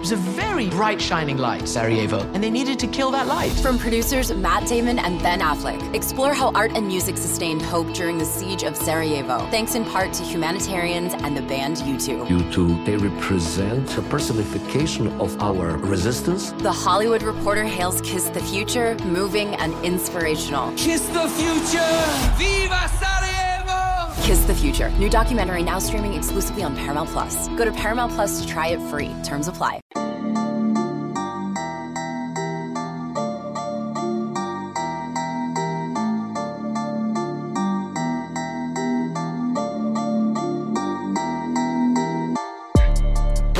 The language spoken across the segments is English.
was a very bright, shining light, Sarajevo, and they needed to kill that light. From producers Matt Damon and Ben Affleck, explore how art and music sustained hope during the siege of Sarajevo, thanks in part to humanitarians and the band U2. U2, they represent a personification of our resistance. The Hollywood Reporter hails Kiss the Future, moving and inspirational. Kiss the future! Viva Sarajevo! Kiss the Future. New documentary now streaming exclusively on Paramount Plus. Go to Paramount Plus to try it free. Terms apply.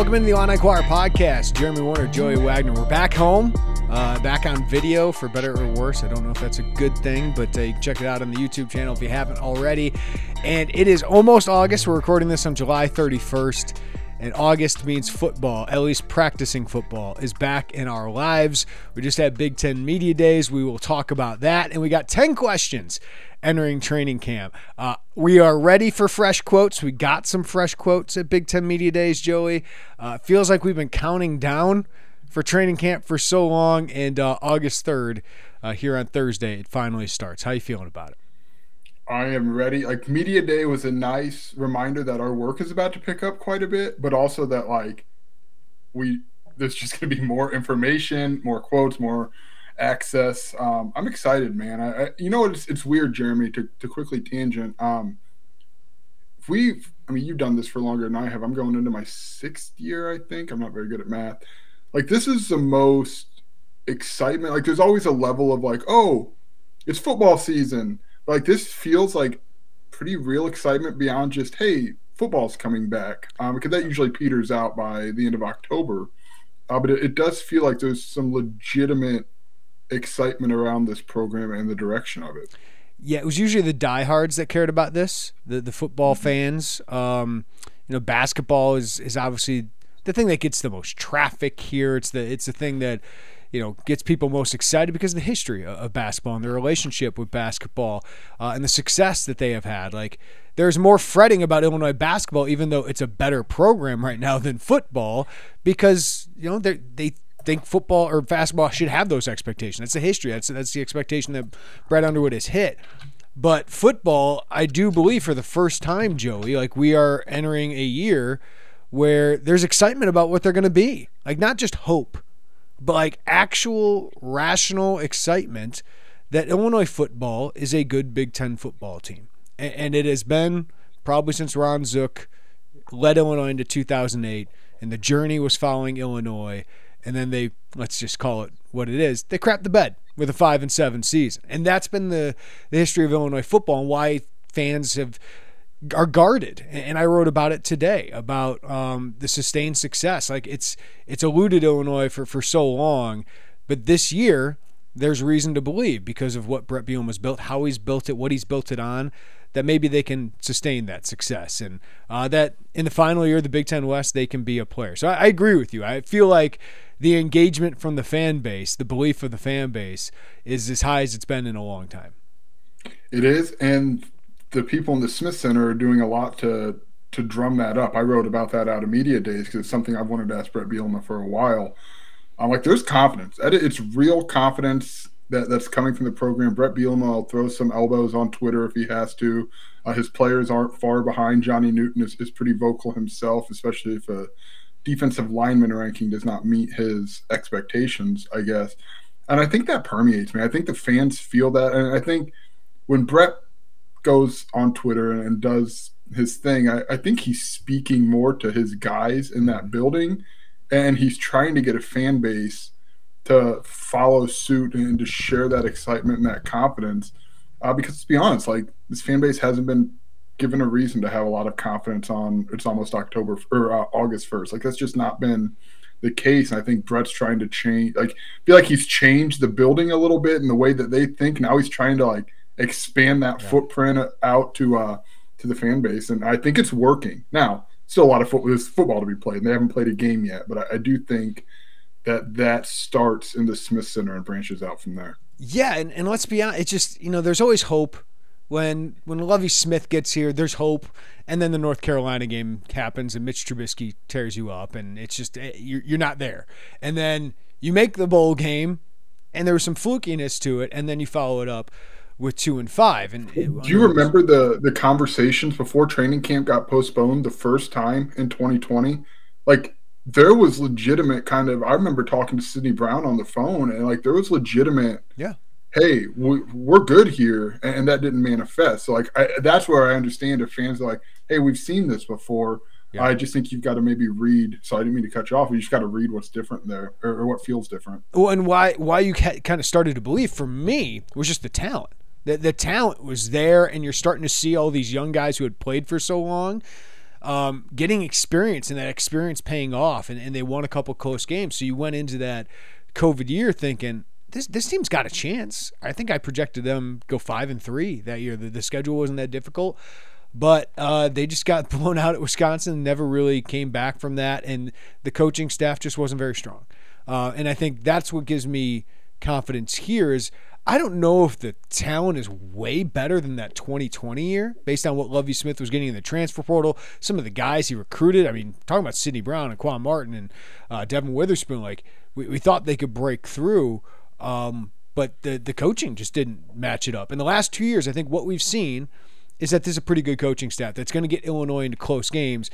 Welcome into the Illini Inquirer podcast. Jeremy Werner, Joey Wagner. We're back home, uh, back on video for better or worse. I don't know if that's a good thing, but uh, check it out on the YouTube channel if you haven't already. And it is almost August. We're recording this on July 31st. And August means football, at least practicing football, is back in our lives. We just had Big Ten Media Days. We will talk about that. And we got 10 questions entering training camp. Uh, we are ready for fresh quotes. We got some fresh quotes at Big Ten Media Days, Joey. Uh, feels like we've been counting down for training camp for so long, and uh, August 3rd, uh, here on Thursday, it finally starts. How you feeling about it? I am ready. Like media day was a nice reminder that our work is about to pick up quite a bit, but also that like we there's just to be more information, more quotes, more access. Um, I'm excited, man. I, I you know it's it's weird, Jeremy, to to quickly tangent. Um, if we, I mean, you've done this for longer than I have. I'm going into my sixth year, I think. I'm not very good at math. Like this is the most excitement. Like there's always a level of like, oh, it's football season like this feels like pretty real excitement beyond just hey football's coming back. Um, because that usually peters out by the end of october. Uh, but it, it, does feel like there's some legitimate excitement around this program and the direction of it. Yeah it was usually the diehards that cared about this the, the football mm-hmm. fans. Um, you know basketball is, is obviously the thing that gets the most traffic here. It's the it's the thing that you know gets people most excited because of the history of basketball and their relationship with basketball uh, and the success that they have had. Like there's more fretting about Illinois basketball, even though it's a better program right now than football, because you know they they think football or basketball should have those expectations. That's the history. That's that's the expectation that Brad Underwood has hit. But football, I do believe for the first time, Joey, like we are entering a year where there's excitement about what they're going to be. Like not just hope, but like actual rational excitement that Illinois football is a good Big Ten football team. And it has been probably since Ron Zook led Illinois into 2008, and the journey was following Illinois. And then they, let's just call it what it is, they crapped the bed with a 5 and 7 season. And that's been the, the history of Illinois football and why fans have are guarded. And i wrote about it today about um, the sustained success. Like it's it's eluded illinois for, for so long but this year there's reason to believe because of what bret Bielema has built how he's built it what he's built it on that maybe they can sustain that success. And uh, that in the final year of the big ten west they can be a player. So I, I agree with you. I feel like the engagement from the fan base the belief of the fan base is as high as it's been in a long time. It is. And the people in the Smith Center are doing a lot to to drum that up. I wrote about that out of media days because it's something I've wanted to ask Bret Bielema for a while. I'm like, there's confidence. It's real confidence that, that's coming from the program. Bret Bielema will throw some elbows on Twitter if he has to. Uh, his players aren't far behind. Johnny Newton is, is pretty vocal himself, especially if a defensive lineman ranking does not meet his expectations, I guess. And I think that permeates me. I think the fans feel that. And I think when Bret goes on Twitter and does his thing, I, I think he's speaking more to his guys in that building, and he's trying to get a fan base to follow suit and to share that excitement and that confidence. Uh, because to be honest, like this fan base hasn't been given a reason to have a lot of confidence on. It's almost October or uh, August first. Like that's just not been the case. And I think Bret's trying to change. Like feel like he's changed the building a little bit in the way that they think. Now he's trying to like expand that yeah. footprint out to uh, to the fan base, and I think it's working. Now, still a lot of football, there's football to be played, and they haven't played a game yet, but I, I do think that that starts in the Smith Center and branches out from there. Yeah, and, and let's be honest, it's just you know there's always hope when when Lovie Smith gets here, there's hope, and then the North Carolina game happens, and Mitch Trubisky tears you up, and it's just eh, you're, you're not there. And then you make the bowl game, and there was some flukiness to it, and then you follow it up with two and five. And it, do you remember the the conversations before training camp got postponed the first time in 2020? Like there was legitimate kind of. I remember talking to Sydney Brown on the phone, and like there was legitimate. Yeah hey, we, are good here, and that didn't manifest. So, like, I, that's where I understand if fans are like, hey, we've seen this before. Yeah. I just think you've got to maybe read. So I didn't mean to cut you off. You just got to read what's different there, or, or what feels different. Well, and why why you kind of started to believe for me was just the talent. The the talent was there, and you're starting to see all these young guys who had played for so long. Um, getting experience and that experience paying off, and, and they won a couple close games. So you went into that COVID year thinking, this this team's got a chance. I think I projected them go five and three that year. The, the schedule wasn't that difficult, but uh, they just got blown out at Wisconsin. Never really came back from that, and the coaching staff just wasn't very strong. Uh, and I think that's what gives me confidence here. Is I don't know if the talent is way better than that 2020 year, based on what Lovie Smith was getting in the transfer portal. Some of the guys he recruited. I mean, talking about Sydney Brown and Quan Martin and uh, Devon Witherspoon, like we, we thought they could break through. Um, but the the coaching just didn't match it up. In the last two years, I think what we've seen is that this is a pretty good coaching staff that's going to get Illinois into close games.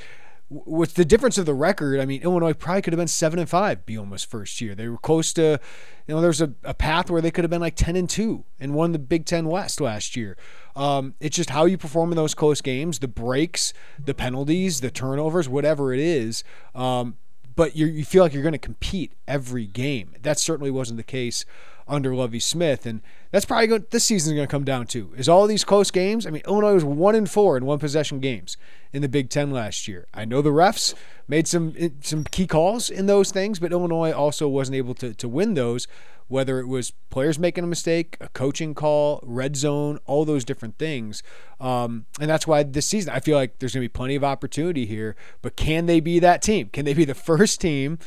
What's the difference of the record? I mean, Illinois probably could have been seven and five Bielema's first year. They were close to, you know, there's a, a path where they could have been like ten and two and won the Big Ten West last year. Um, it's just how you perform in those close games, the breaks, the penalties, the turnovers, whatever it is. Um, but you feel like you're going to compete every game. That certainly wasn't the case under Lovie Smith, and that's probably going, this season's going to come down to is all these close games. I mean, Illinois was one in four in one possession games in the Big Ten last year. I know the refs made some some key calls in those things, but Illinois also wasn't able to to win those whether it was players making a mistake, a coaching call, red zone, all those different things. Um, and that's why this season, I feel like there's going to be plenty of opportunity here. But can they be that team? Can they be the first team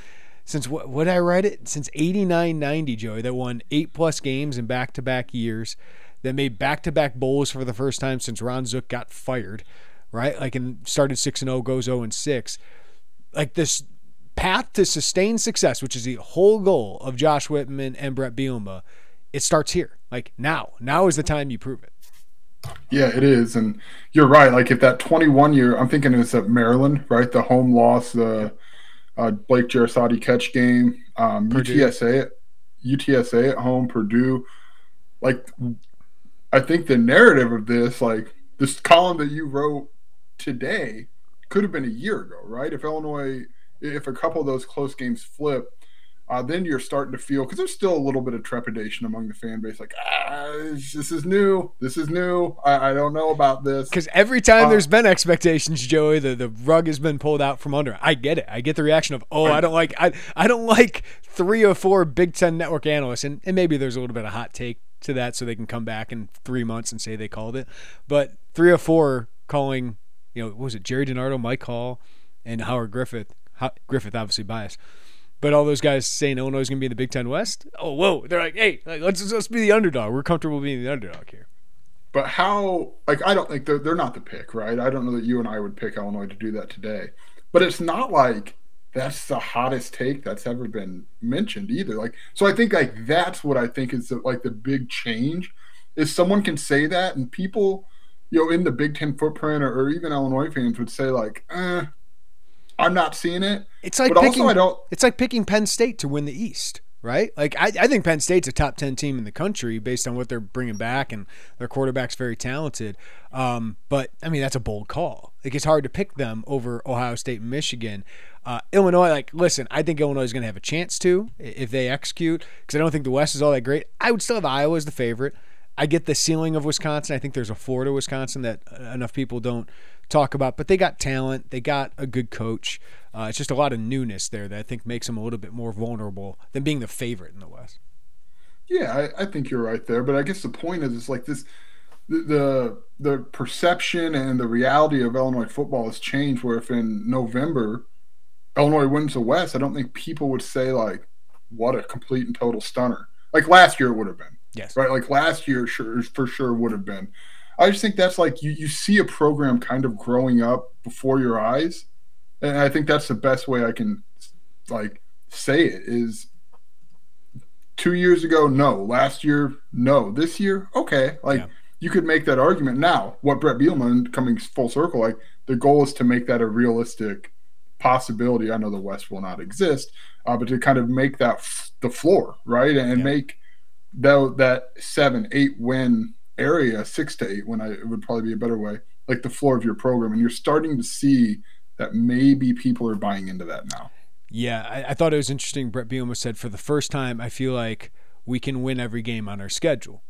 since what, did I write it? Since 89 90, Joey, that won eight plus games in back to back years, that made back to back bowls for the first time since Ron Zook got fired, right? Like, and started 6 and 0, goes 0 and 6. Like, this path to sustained success, which is the whole goal of Josh Whitman and Bret Bielema, it starts here. Like now, now is the time you prove it. Yeah, it is, and you're right. Like if that 21 year, I'm thinking it's at Maryland, right? The home loss, the uh, Blake Jarosati catch game, um, UTSA, UTSA at home, Purdue. Like, I think the narrative of this, like this column that you wrote today, could have been a year ago, right? If Illinois if a couple of those close games flip, uh, then you're starting to feel because there's still a little bit of trepidation among the fan base, like ah, this is new, this is new. I, I don't know about this. Because every time uh, there's been expectations, Joey, the, the rug has been pulled out from under. I get it. I get the reaction of oh, I don't like I I don't like three or four Big Ten network analysts, and, and maybe there's a little bit of hot take to that, so they can come back in three months and say they called it. But three or four calling, you know, was it Jerry DiNardo, Mike Hall, and Howard Griffith Griffith obviously biased. But all those guys saying Illinois is going to be in the Big Ten West, oh whoa, they're like, hey, like, let's let's be the underdog. We're comfortable being the underdog here. But how? Like, I don't think they're they're not the pick, right? I don't know that you and I would pick Illinois to do that today. But it's not like that's the hottest take that's ever been mentioned either. Like, so I think like that's what I think is the, like the big change is someone can say that and people, you know, in the Big Ten footprint or, or even Illinois fans would say like, eh, I'm not seeing it. It's like picking, I don't. It's like picking Penn State to win the East, right? Like I, I think Penn State's a top ten team in the country based on what they're bringing back, and their quarterback's very talented. Um, but I mean, that's a bold call. Like it's hard to pick them over Ohio State and Michigan. Uh, Illinois, like, listen, I think Illinois is going to have a chance to if they execute because I don't think the West is all that great. I would still have Iowa as the favorite. I get the ceiling of Wisconsin. I think there's a Florida Wisconsin that enough people don't talk about, but they got talent. They got a good coach. Uh, it's just a lot of newness there that I think makes them a little bit more vulnerable than being the favorite in the West. Yeah, I, I think you're right there. But I guess the point is, it's like this the the perception and the reality of Illinois football has changed. Where if in November Illinois wins the West, I don't think people would say like, "What a complete and total stunner!" Like last year it would have been. Yes. Right. Like last year, sure for sure would have been. I just think that's like you, you see a program kind of growing up before your eyes. And I think that's the best way I can like say it is two years ago, no. Last year, no. This year, okay. Like yeah. you could make that argument now. What Bret Bielema coming full circle, like the goal is to make that a realistic possibility. I know the West will not exist, uh, but to kind of make that f- the floor, right, and yeah. make that that seven, eight win area six to eight. When I it would probably be a better way, like the floor of your program, and you're starting to see that maybe people are buying into that now. Yeah, I, I thought it was interesting. Bret Bielema said, for the first time, I feel like we can win every game on our schedule.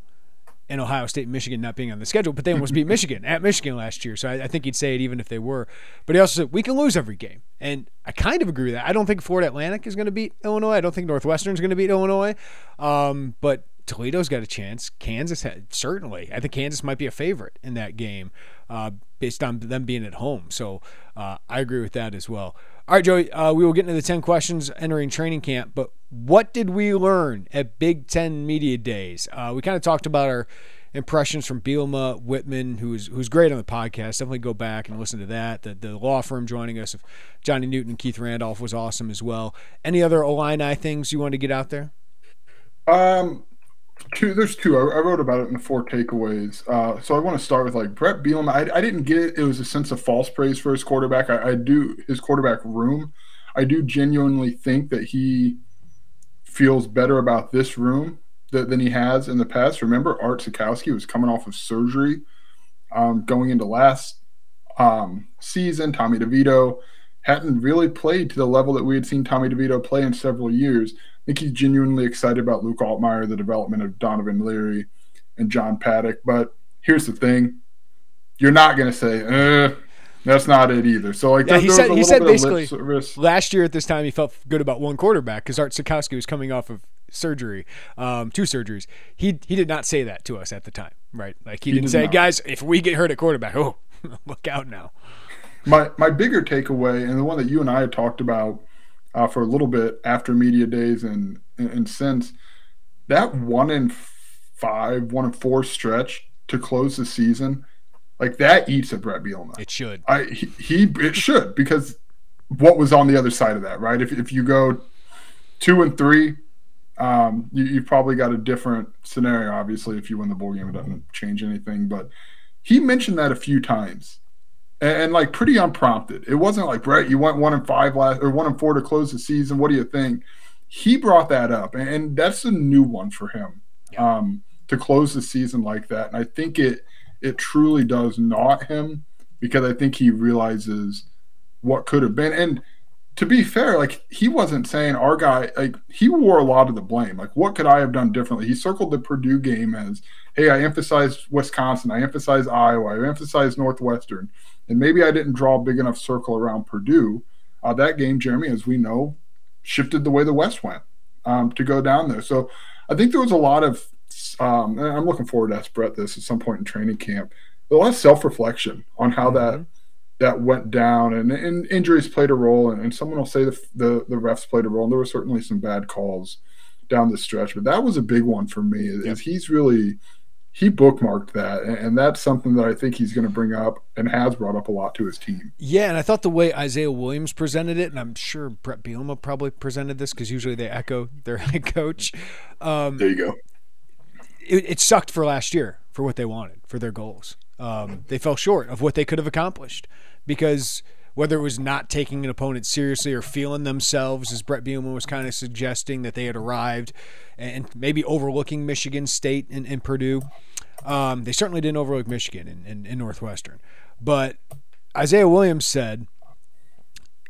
And Ohio State and Michigan not being on the schedule, but they almost beat Michigan at Michigan last year. So I, I, think he'd say it even if they were. But he also said, we can lose every game. And I kind of agree with that. I don't think Florida Atlantic is going to beat Illinois. I don't think Northwestern is going to beat Illinois. Um, but Toledo's got a chance. Kansas had, certainly. I think Kansas might be a favorite in that game uh, based on them being at home. So uh, I agree with that as well. All right, Joey, uh, we will get into the 10 questions entering training camp, but what did we learn at Big Ten Media Days? Uh, we kind of talked about our impressions from Bielema Whitman, who's who's great on the podcast. Definitely go back and listen to that. The, the law firm joining us of Johnny Newton and Keith Randolph was awesome as well. Any other Illini things you want to get out there? Um, two there's two. I, I, wrote about it in the four takeaways. Uh, so i want to start with like bret bielema. I, I, didn't get it. It was a sense of false praise for his quarterback. I, I, do his quarterback room. I do genuinely think that he feels better about this room th- than he has in the past. Remember art Sitkowski was coming off of surgery um, going into last um, season. Tommy devito hadn't really played to the level that we had seen tommy devito play in several years think he's genuinely excited about Luke Altmyer, the development of Donovan Leary and John Paddock. But here's the thing: you're not going to say, eh, that's not it either. So like, yeah, he said he said basically last year at this time he felt good about one quarterback because Art Sitkowski was coming off of surgery, um, two surgeries. He he did not say that to us at the time, right? Like he, he didn't did say, not. guys, if we get hurt at quarterback, oh, look out now. My my bigger takeaway, and the one that you and I had talked about uh, for a little bit after media days and, and since that one in five, one in four stretch to close the season, like that eats at Bret Bielema. It should. I he, he it should because what was on the other side of that, right? If if you go two and three, um, you, you've probably got a different scenario. Obviously, if you win the bowl game, it doesn't change anything. But he mentioned that a few times and, and, like pretty unprompted. It wasn't like Bret, you went one and five last or one and four to close the season. What do you think? He brought that up, and, and that's a new one for him yeah. um, to close the season like that. And I think it it truly does not him because I think he realizes what could have been. And to be fair, like he wasn't saying our guy, like he wore a lot of the blame. Like, what could I have done differently? He circled the Purdue game as, hey, I emphasized Wisconsin, I emphasized Iowa, I emphasized Northwestern and maybe I didn't draw a big enough circle around Purdue. Uh, that game, Jeremy, as we know, shifted the way the West went um, to go down there. So I think there was a lot of, um, I'm looking forward to ask Bret this at some point in training camp, a lot of self reflection on how mm-hmm. that that went down and, and injuries played a role and, and someone will say the, the, the refs played a role and there were certainly some bad calls down the stretch but that was a big one for me is, yep. he's really he bookmarked that, and that's something that I think he's going to bring up and has brought up a lot to his team. Yeah, and I thought the way Isaiah Williams presented it, and I'm sure Bret Bielema probably presented this because usually they echo their head coach. Um, there you go. It, it, sucked for last year for what they wanted for their goals. Um, they fell short of what they could have accomplished because – whether it was not taking an opponent seriously or feeling themselves, as Bret Bielema was kind of suggesting that they had arrived, and maybe overlooking Michigan State and, and Purdue. Um, they certainly didn't overlook Michigan and, and, Northwestern. But Isaiah Williams said,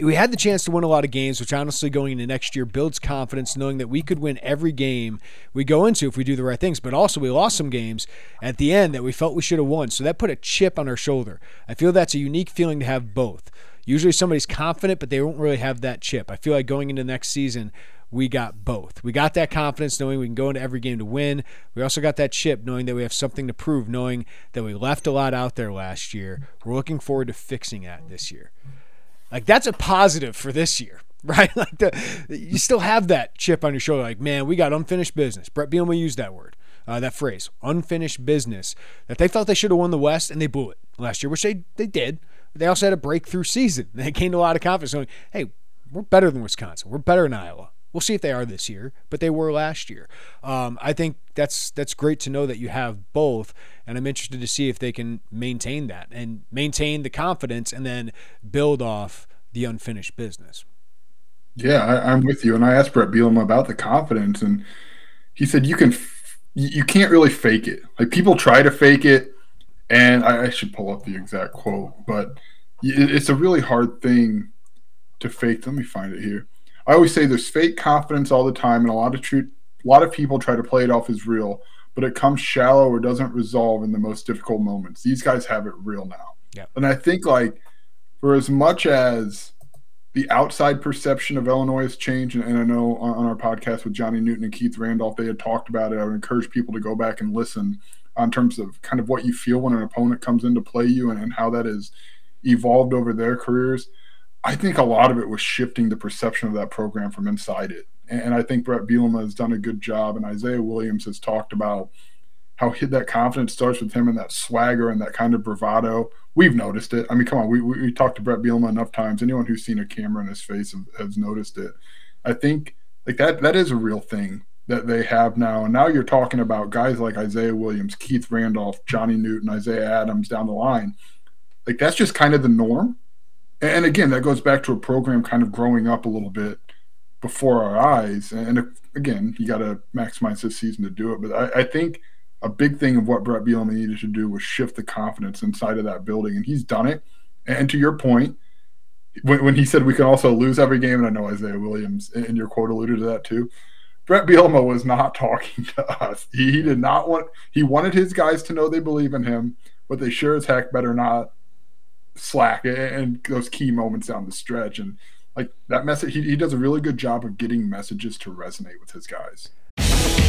we had the chance to win a lot of games, which honestly going into next year builds confidence knowing that we could win every game we go into if we do the right things. But also, we lost some games at the end that we felt we should have won. So that put a chip on our shoulder. I feel that's a unique feeling to have both. Usually somebody's confident, but they won't really have that chip. I feel like going into next season, we got both. We got that confidence knowing we can go into every game to win. We also got that chip knowing that we have something to prove, knowing that we left a lot out there last year. We're looking forward to fixing that this year. Like that's a positive for this year, right? Like the you still have that chip on your shoulder. Like man, we got unfinished business. Bret Bielema used that word. uh, that phrase, unfinished business, that they felt they should have won the West and they blew it last year, which they, they did. They also had a breakthrough season. They gained a lot of confidence going, hey, we're better than Wisconsin. We're better than Iowa. We'll see if they are this year, but they were last year. Um, I think that's that's great to know that you have both, and I'm interested to see if they can maintain that and maintain the confidence, and then build off the unfinished business. Yeah, I, am with you. And I asked Bret Bielema about the confidence, and he said you can, you can't really fake it. Like people try to fake it, and I, I should pull up the exact quote, but it's a really hard thing to fake. Let me find it here. I always say there's fake confidence all the time, and a lot of truth. A lot of people try to play it off as real, but it comes shallow or doesn't resolve in the most difficult moments. These guys have it real now. Yeah. And I think like for as much as the outside perception of Illinois has changed. And, and I know on, on, our podcast with Johnny Newton and Keith Randolph, they had talked about it. I would encourage people to go back and listen on terms of kind of what you feel when an opponent comes in to play you and, and how that has evolved over their careers. I think a lot of it was shifting the perception of that program from inside it. And, I think Bret Bielema has done a good job. And Isaiah Williams has talked about how that confidence starts with him and that swagger and that kind of bravado we've noticed it. I mean, come on, we, we, we talked to Bret Bielema enough times. Anyone who's seen a camera in his face has noticed it. I think like that that is a real thing that they have now. And now you're talking about guys like Isaiah Williams, Keith Randolph, Johnny Newton, Isaiah Adams down the line. Like that's just kind of the norm. And again, that goes back to a program kind of growing up a little bit before our eyes. And again, you got to maximize this season to do it. But I, I think – a big thing of what bret Bielema needed to do was shift the confidence inside of that building, and he's done it. And to your point, when, when he said we can also lose every game, and I know Isaiah Williams in your quote alluded to that too. bret Bielema was not talking to us. He, he did not want. He wanted his guys to know they believe in him, but they sure as heck better not slack and those key moments down the stretch. And like that message, he, he does a really good job of getting messages to resonate with his guys.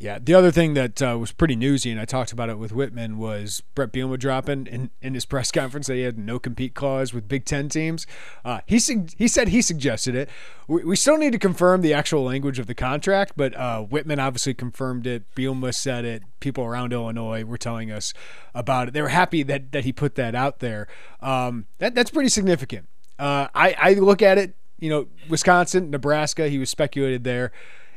Yeah, the other thing that uh, was pretty newsy, and I talked about it with Whitman, was Bret Bielema dropping in, in his press conference that he had no compete clause with Big Ten teams. Uh, he he said he suggested it. We, we, still need to confirm the actual language of the contract, but uh, Whitman obviously confirmed it. Bielema said it. People around Illinois were telling us about it. They were happy that that he put that out there. Um, that that's pretty significant. Uh, I I look at it. You know, Wisconsin, Nebraska. He was speculated there.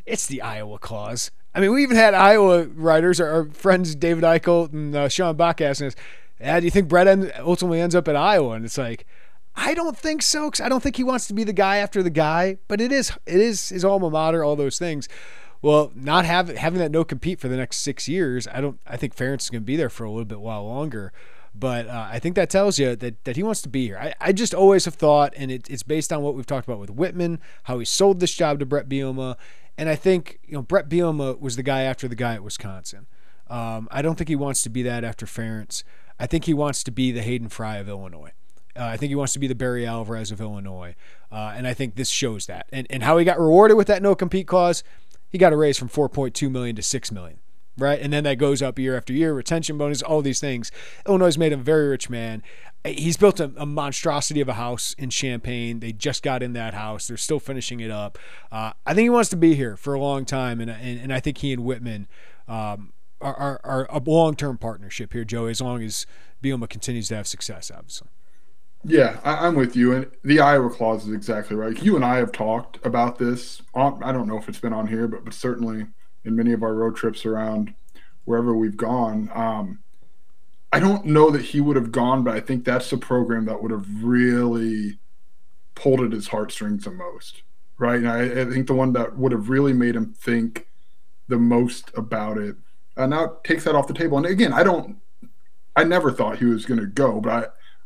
It's the Iowa clause. I mean, we even had Iowa writers, our, friends David Eichel and uh, Sean Bach asking us, "Yeah, do you think Bret ultimately ends up at Iowa?" And it's like, I don't think so, because I don't think he wants to be the guy after the guy. But it is, it is his alma mater, all those things. Well, not have, having that no compete for the next six years, I don't. I think Ferentz is going to be there for a little bit while longer. But uh, I think that tells you that, that he wants to be here. I, I just always have thought, and it, it's based on what we've talked about with Whitman, how he sold this job to Bret Bielema, and I think you know Bret Bielema was the guy after the guy at Wisconsin. Um, I don't think he wants to be that after Ferentz. I think he wants to be the Hayden Fry of Illinois. Uh, I think he wants to be the Barry Alvarez of Illinois, uh, and I think this shows that. And and how he got rewarded with that no compete clause, he got a raise from 4.2 million to 6 million, right? And then that goes up year after year, retention bonus, all these things. Illinois made him a very rich man he's built a, a, monstrosity of a house in Champaign. They just got in that house. They're still finishing it up. Uh, I think he wants to be here for a long time, and and, and I think he and Whitman um, are, are, are, a long term partnership here, Joey. As long as Bielema continues to have success, obviously. Yeah, I, am with you, and the Iowa clause is exactly right. You and I have talked about this. I don't know if it's been on here, but but certainly in many of our road trips around wherever we've gone. Um, I don't know that he would have gone, but I think that's the program that would have really pulled at his heartstrings the most, right? And I, I think the one that would have really made him think the most about it now takes that off the table. And again, I don't, I never thought he was going to go, but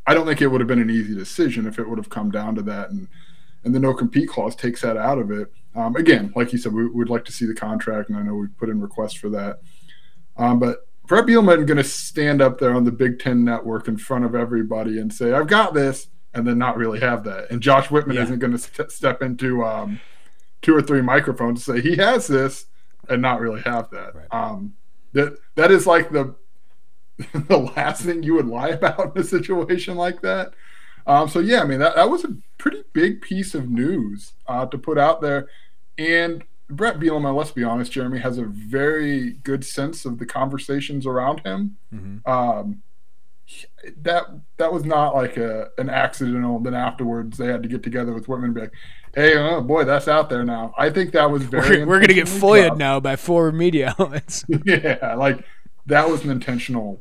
I, I don't think it would have been an easy decision if it would have come down to that. And and the no compete clause takes that out of it. Um, again, like you said, we would like to see the contract, and I know we put in requests for that. Um, but Bret Bielema going to stand up there on the Big Ten Network in front of everybody and say, "I've got this," and then not really have that. And Josh Whitman Yeah. isn't going to st- step into um, two or three microphones and say he has this and not really have that. Right. Um, that that is like the the last thing you would lie about in a situation like that. Um, so yeah, I mean that, that was a pretty big piece of news uh, to put out there, and Bret Bielema, let's be honest, Jeremy has a very good sense of the conversations around him. Mhm. Um, that that was not like a an accidental. Then afterwards, they had to get together with Whitman and be like, "Hey, oh boy, that's out there now." I think that was very. We're, we're gonna get foiled now by four media outlets. yeah, like that was an intentional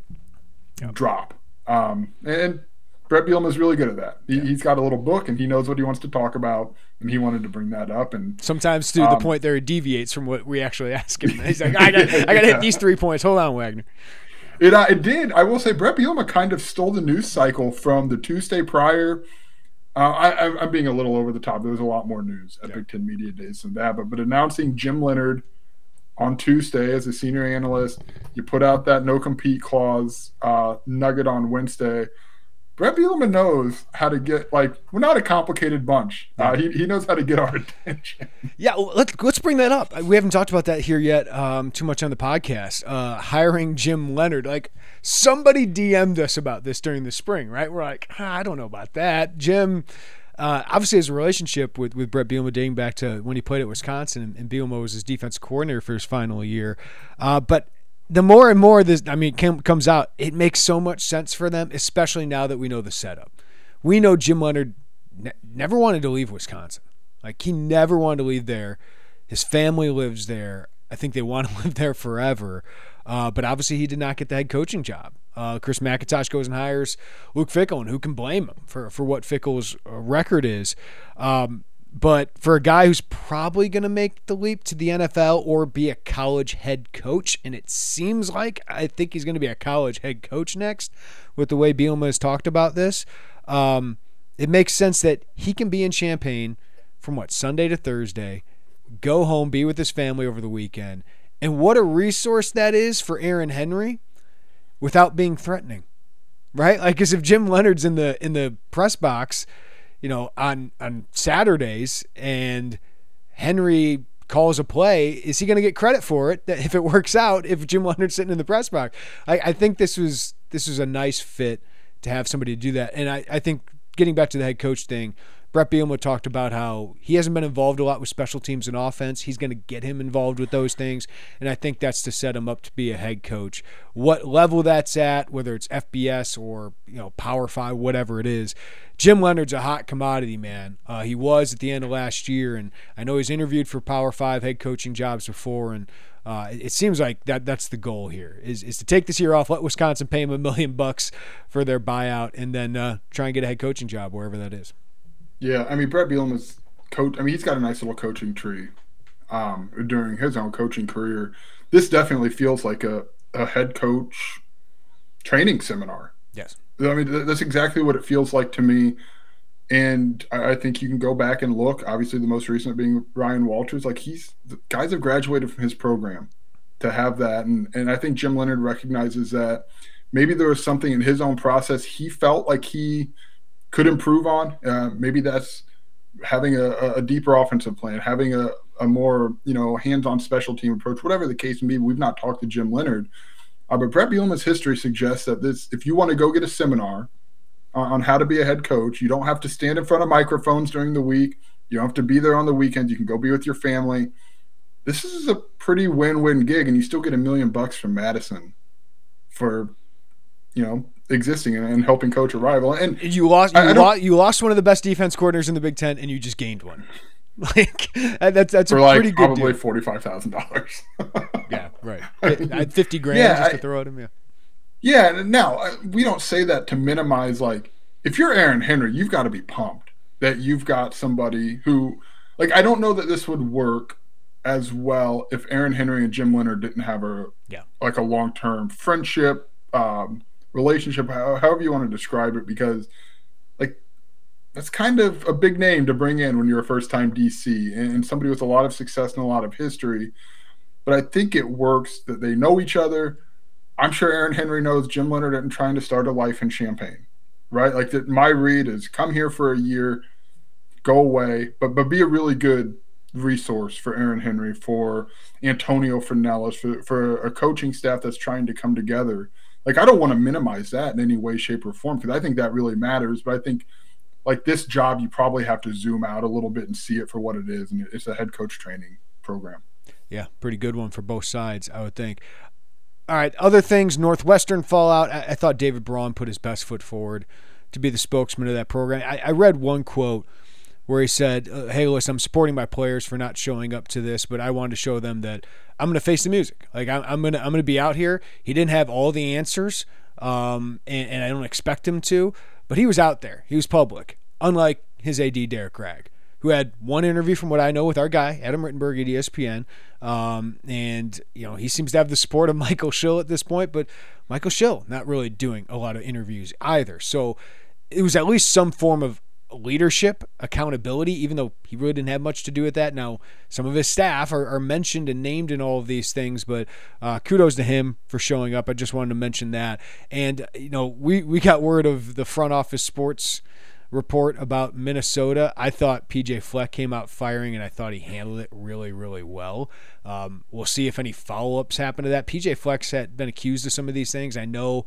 drop. Um, and Bret Bielema is really good at that. He, He's got a little book and he knows what he wants to talk about, and he wanted to bring that up. And Sometimes to the Um, point there he deviates from what we actually ask him. He's like, I got, I got to hit these three points. Hold on, Wagner. it uh, it did. I will say, Bret Bielema kind of stole the news cycle from the Tuesday prior. Uh, I, I'm- I'm being a little over the top. There was a lot more news at Big Ten Media Days than that, but but announcing Jim Leonhard on Tuesday as a senior analyst, you put out that no compete clause uh, nugget on Wednesday. Bret Bielema knows how to get like we're not a complicated bunch. Uh, he he knows how to get our attention. Yeah, well, let's let's bring that up. We haven't talked about that here yet. Um, too much on the podcast. Uh, hiring Jim Leonhard. Like somebody DM'd us about this during the spring, right? We're like, ah, I don't know about that. Jim, uh, obviously, has a relationship with with Bret Bielema dating back to when he played at Wisconsin, and, and Bielema was his defense coordinator for his final year. Uh, but the more and more this, I mean, com- comes out, it makes so much sense for them, especially now that we know the setup. We know Jim Leonhard ne- never wanted to leave Wisconsin. Like he never wanted to leave there. His family lives there. I think they want to live there forever. Uh, but obviously, he did not get the head coaching job. Uh, Chris McIntosh goes and hires Luke Fickell, and who can blame him for for what Fickell's uh, record is? Um, but for a guy who's probably going to make the leap to the NFL or be a college head coach, and it seems like I think he's going to be a college head coach next, with the way Bielema has talked about this, um, it makes sense that he can be in Champaign from what Sunday to Thursday, go home, be with his family over the weekend, and what a resource that is for Aaron Henry, without being threatening, right? Like, as if Jim Leonhard's in the in the press box, you know, on on Saturdays, and Henry calls a play, is he going to get credit for it? That if it works out, if Jim Leonhard's sitting in the press box, I, I think this was this was a nice fit to have somebody do that, and I, I think getting back to the head coach thing. Bret Bielema talked about how he hasn't been involved a lot with special teams and offense. He's going to get him involved with those things, and I think that's to set him up to be a head coach. What level that's at, whether it's FBS or you know Power Five, whatever it is, Jim Leonhard's a hot commodity, man. Uh, he was at the end of last year, and I know he's interviewed for Power Five head coaching jobs before, and uh, it seems like that that's the goal here is, is to take this year off, let Wisconsin pay him a million bucks for their buyout, and then uh, try and get a head coaching job wherever that is. Yeah, I mean Bret Bielema's coach. I mean he's got a nice little coaching tree um, during his own coaching career. This definitely feels like a, a head coach training seminar. Yes. I mean th- that's exactly what it feels like to me. And I, I think you can go back and look. Obviously, the most recent being Ryan Walters. Like he's the guys have graduated from his program to have that, and and I think Jim Leonhard recognizes that maybe there was something in his own process he felt like he could improve on. Uh, maybe that's having a, a deeper offensive plan, having a, a more you know hands-on special team approach, whatever the case may be. We've not talked to Jim Leonhard, uh, but Bret Bielema's history suggests that this, if you want to go get a seminar on, on how to be a head coach, you don't have to stand in front of microphones during the week. You don't have to be there on the weekends. You can go be with your family. This is a pretty win-win gig, and you still get a million bucks from Madison for you know existing and, and helping coach a rival. And You lost. You, I- I don't- you lost one of the best defense coordinators in the Big Ten, and you just gained one. Like that's that's for a like pretty good probably forty five thousand dollars. Yeah, right. I had fifty grand Yeah, just to I- throw at him. Yeah. yeah. Now uh, we don't say that to minimize. Like if you're Aaron Henry, you've got to be pumped that you've got somebody who, like, I don't know that this would work as well if Aaron Henry and Jim Leonhard didn't have a Yeah. like a long term friendship, um, relationship, however you want to describe it, because like that's kind of a big name to bring in when you're a first time DC and, and somebody with a lot of success and a lot of history. But I think it works that they know each other. I'm sure Aaron Henry knows Jim Leonhard isn't trying to start a life in Champaign, right? Like that. My read is come here for a year, go away, but but be a really good resource for Aaron Henry, for Antonio Fernellis, for for a coaching staff that's trying to come together. Like I don't want to minimize that in any way, shape, or form because I think that really matters. But I think like this job, you probably have to zoom out a little bit and see it for what it is, and it's a head coach training program. Yeah, pretty good one for both sides, I would think. All right, other things, Northwestern fallout. I, I thought David Braun put his best foot forward to be the spokesman of that program. I, I read one quote where he said, uh, "Hey, listen, I'm supporting my players for not showing up to this, but I wanted to show them that I'm going to face the music. Like I'm, I'm gonna I'm gonna be out here." He didn't have all the answers, um, and, and I don't expect him to, but he was out there. He was public, unlike his AD Derrick Gragg who had one interview from what I know with our guy Adam Rittenberg at ESPN, um, and you know he seems to have the support of Michael Schill at this point, but Michael Schill not really doing a lot of interviews either. So it was at least some form of leadership, accountability, even though he really didn't have much to do with that. Now, some of his staff are, are mentioned and named in all of these things, but uh, kudos to him for showing up. I just wanted to mention that. And, you know, we, we got word of the front office sports report about Minnesota. I thought PJ Fleck came out firing, and I thought he handled it really, really well. Um, we'll see if any follow ups happen to that. PJ Fleck's had been accused of some of these things. I know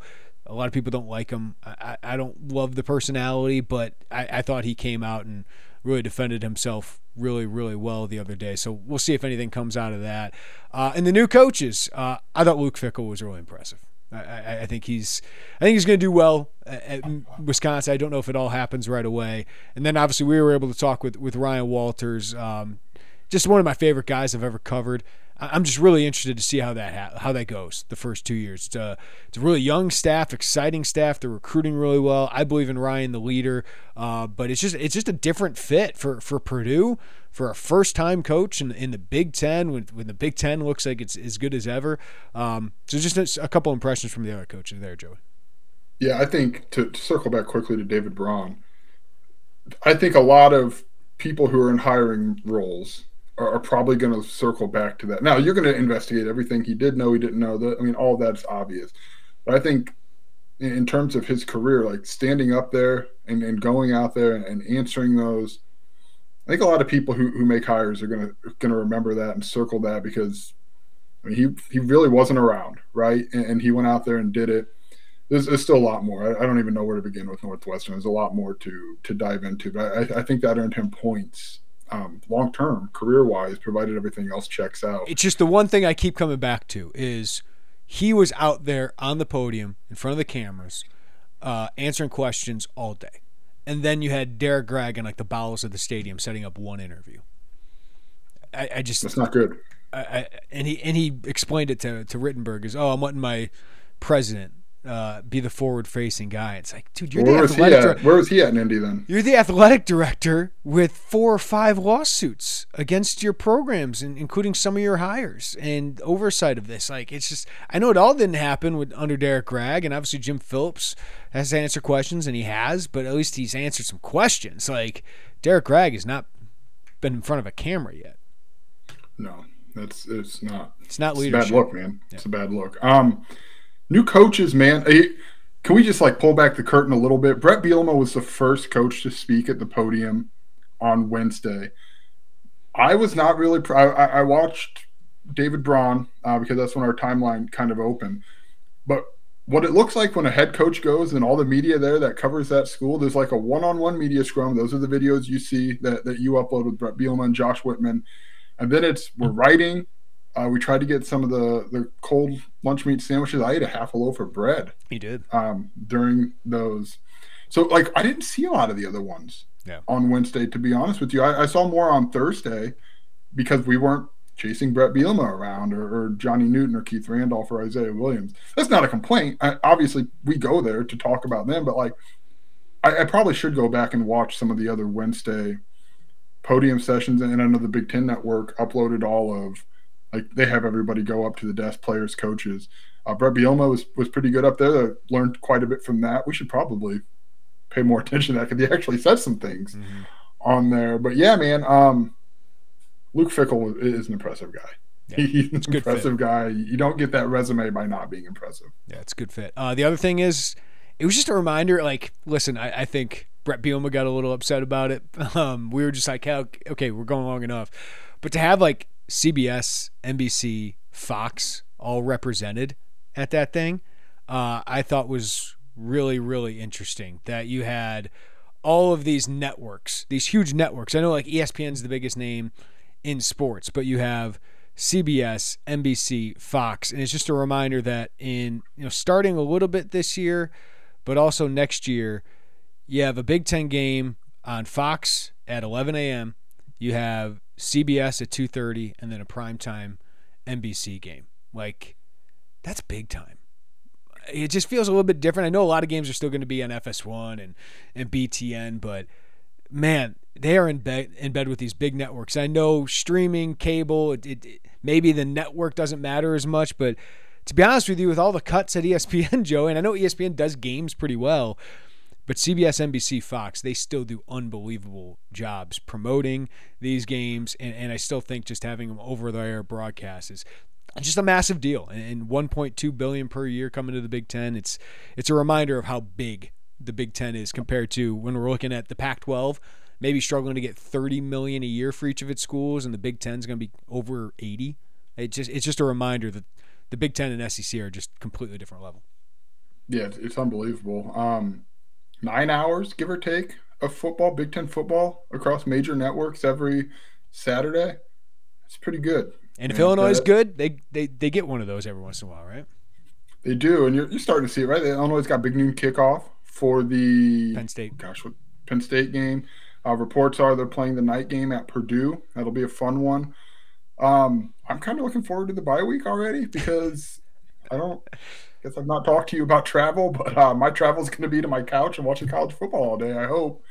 a lot of people don't like him. I, I don't love the personality, but I, I thought he came out and really defended himself really, really well the other day. So we'll see if anything comes out of that. Uh, and the new coaches, uh, I thought Luke Fickell was really impressive. I, I, think he's I think he's going to do well at Wisconsin. I don't know if it all happens right away. And then obviously we were able to talk with with Ryan Walters, um, just one of my favorite guys I've ever covered. I'm just really interested to see how that how that goes the first two years. It's a, it's a really young staff, exciting staff. They're recruiting really well. I believe in Ryan, the leader, uh, but it's just it's just a different fit for for Purdue for a first time coach in, in the Big Ten when, when the Big Ten looks like it's as good as ever. Um, so just a, a couple impressions from the other coaches there, Joey. Yeah, I think to, to circle back quickly to David Braun, I think a lot of people who are in hiring roles are, are probably going to circle back to that. Now you're going to investigate everything he did know, he didn't know. That I mean, all that's obvious. But I think in terms of his career, like standing up there and, and going out there and answering those, I think a lot of people who, who make hires are gonna gonna remember that and circle that because I mean, he he really wasn't around, right? And, and he went out there and did it. There's, there's still a lot more. I, I, don't even know where to begin with Northwestern. There's a lot more to to dive into, but I, I think that earned him points um, long term, career wise, provided everything else checks out. It's just the one thing I keep coming back to is he was out there on the podium in front of the cameras, uh, answering questions all day, and then you had Derrick Gragg in like the bowels of the stadium setting up one interview. I, I just that's not good. I, I, and he and he explained it to to Rittenberg as, oh, I'm wanting my president uh, be the forward facing guy. It's like, dude, you're well, the athletic. Dir- where was he at in Indy then? You're the athletic director with four or five lawsuits against your programs, and including some of your hires and oversight of this. Like, it's just, I know it all didn't happen with under Derrick Gragg, and obviously Jim Phillips has to answer questions, and he has, but at least he's answered some questions. Like, Derrick Gragg has not been in front of a camera yet. No, that's it's not. It's not leadership. It's a bad look, man. Yeah. It's a bad look. Um new coaches, man. Can we just like pull back the curtain a little bit? Bret Bielema was the first coach to speak at the podium on Wednesday. I was not really. Pr- I, I, watched David Braun uh, because that's when our timeline kind of opened. But what it looks like when a head coach goes and all the media there that covers that school, there's like a one-on-one media scrum. Those are the videos you see that, that you upload with Bret Bielema and Josh Whitman. And then it's we're writing, uh, we tried to get some of the the cold lunch meat sandwiches. I ate a half a loaf of bread. He did um, during those. So like I didn't see a lot of the other ones yeah. on Wednesday. To be honest with you, I, I, saw more on Thursday because we weren't chasing Bret Bielema around or, or, Johnny Newton or Keith Randolph or Isaiah Williams. That's not a complaint. I, obviously, we go there to talk about them, but like I, I probably should go back and watch some of the other Wednesday podium sessions. And I know the Big Ten Network uploaded all of like they have everybody go up to the desk, players, coaches. Uh, Bret Bielema was was pretty good up there. I learned quite a bit from that. We should probably pay more attention to that because he actually said some things mm-hmm. on there. But yeah, man, um, Luke Fickell is an impressive guy. He's an impressive guy. You don't get that resume by not being impressive. Yeah, it's a good fit. Uh, the other thing is, it was just a reminder. Like, listen, I, I think Bret Bielema got a little upset about it. Um, we were just like, okay, we're going long enough. But to have like CBS, NBC, Fox all represented at that thing, uh, I thought was really, really interesting. That you had all of these networks, these huge networks. I know like ESPN's the biggest name in sports, but you have CBS, NBC, Fox, and it's just a reminder that in you know starting a little bit this year, but also next year, you have a Big Ten game on Fox at 11 a.m. You have CBS at 2:30, and then a primetime NBC game. Like that's big time. It just feels a little bit different. I know a lot of games are still going to be on FS1 and and BTN, but man, they are in bed in bed with these big networks. I know streaming, cable, it, it, maybe the network doesn't matter as much, but to be honest with you, with all the cuts at ESPN, Joe, and I know ESPN does games pretty well, but CBS, NBC, Fox, they still do unbelievable jobs promoting these games, and, and I still think just having them over the air broadcast is just a massive deal. And 1.2 billion per year coming to the Big Ten. It's it's a reminder of how big the Big Ten is compared to when we're looking at the Pac-12, maybe struggling to get 30 million a year for each of its schools, and the Big Ten is going to be over 80. It just it's just a reminder that the Big Ten and SEC are just completely different level. Yeah, it's unbelievable. Um, nine hours, give or take, of football, Big Ten football across major networks every Saturday. It's pretty good. And if and Illinois is good, they, they they get one of those every once in a while, right? They do, and you're, you're starting to see it, right? Illinois got big noon kickoff for the Penn State. Gosh, what Penn State game? Uh, reports are they're playing the night game at Purdue. That'll be a fun one. Um, I'm kind of looking forward to the bye week already because I don't guess I've not talked to you about travel, but uh, my travel is going to be to my couch and watching college football all day. I hope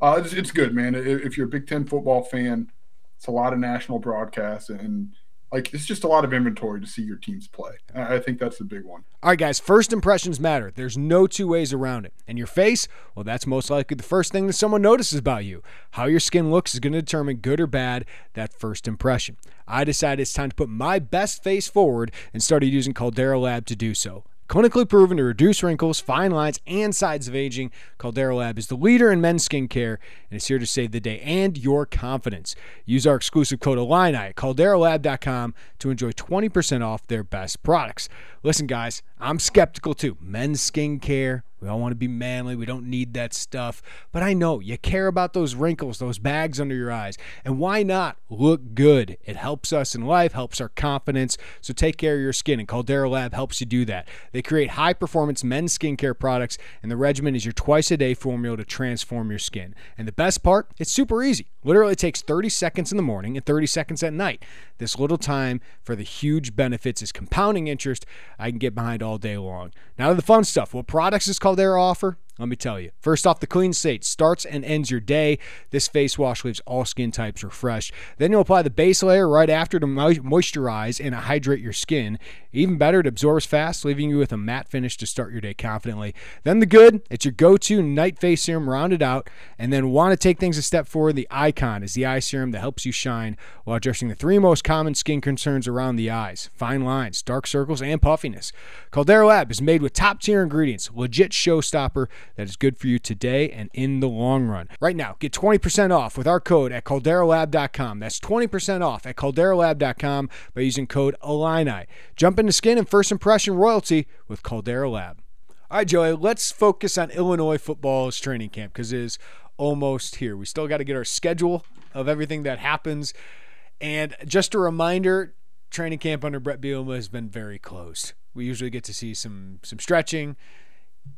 uh, it's, it's good, man. If you're a Big Ten football fan, it's a lot of national broadcasts and like it's just a lot of inventory to see your teams play. I think that's the big one. All right, guys, first impressions matter. There's no two ways around it. And your face, well, that's most likely the first thing that someone notices about you. How your skin looks is going to determine good or bad that first impression. I decided it's time to put my best face forward and started using Caldera Lab to do so. Clinically proven to reduce wrinkles, fine lines, and signs of aging, Caldera Lab is the leader in men's skincare and is here to save the day and your confidence. Use our exclusive code Illini at calderalab.com to enjoy 20% off their best products. Listen, guys, I'm skeptical too. Men's skincare, we all want to be manly. We don't need that stuff. But I know you care about those wrinkles, those bags under your eyes. And why not look good? It helps us in life, helps our confidence. So take care of your skin, and Caldera Lab helps you do that. They create high performance men's skincare products, and the regimen is your twice a day formula to transform your skin. And the best part, it's super easy. Literally takes 30 seconds in the morning and 30 seconds at night. This little time for the huge benefits is compounding interest I can get behind all day long. Now to the fun stuff. What products is Caldera offer? Let me tell you. First off, the clean state starts and ends your day. This face wash leaves all skin types refreshed. Then you'll apply the base layer right after to moisturize and hydrate your skin. Even better, it absorbs fast, leaving you with a matte finish to start your day confidently. Then the good, it's your go-to night face serum rounded out. And then want to take things a step forward, the Icon is the eye serum that helps you shine while addressing the three most common skin concerns around the eyes: fine lines, dark circles, and puffiness. Caldera Lab is made with top-tier ingredients, legit showstopper that is good for you today and in the long run. Right now, get 20% off with our code at calderalab.com. That's 20% off at calderalab.com by using code Illini. Jump into skin and first impression royalty with Caldera Lab. All right, Joey, let's focus on Illinois football's training camp because it is almost here. We still got to get our schedule of everything that happens. And just a reminder, training camp under Bret Bielema has been very closed. We usually get to see some some stretching,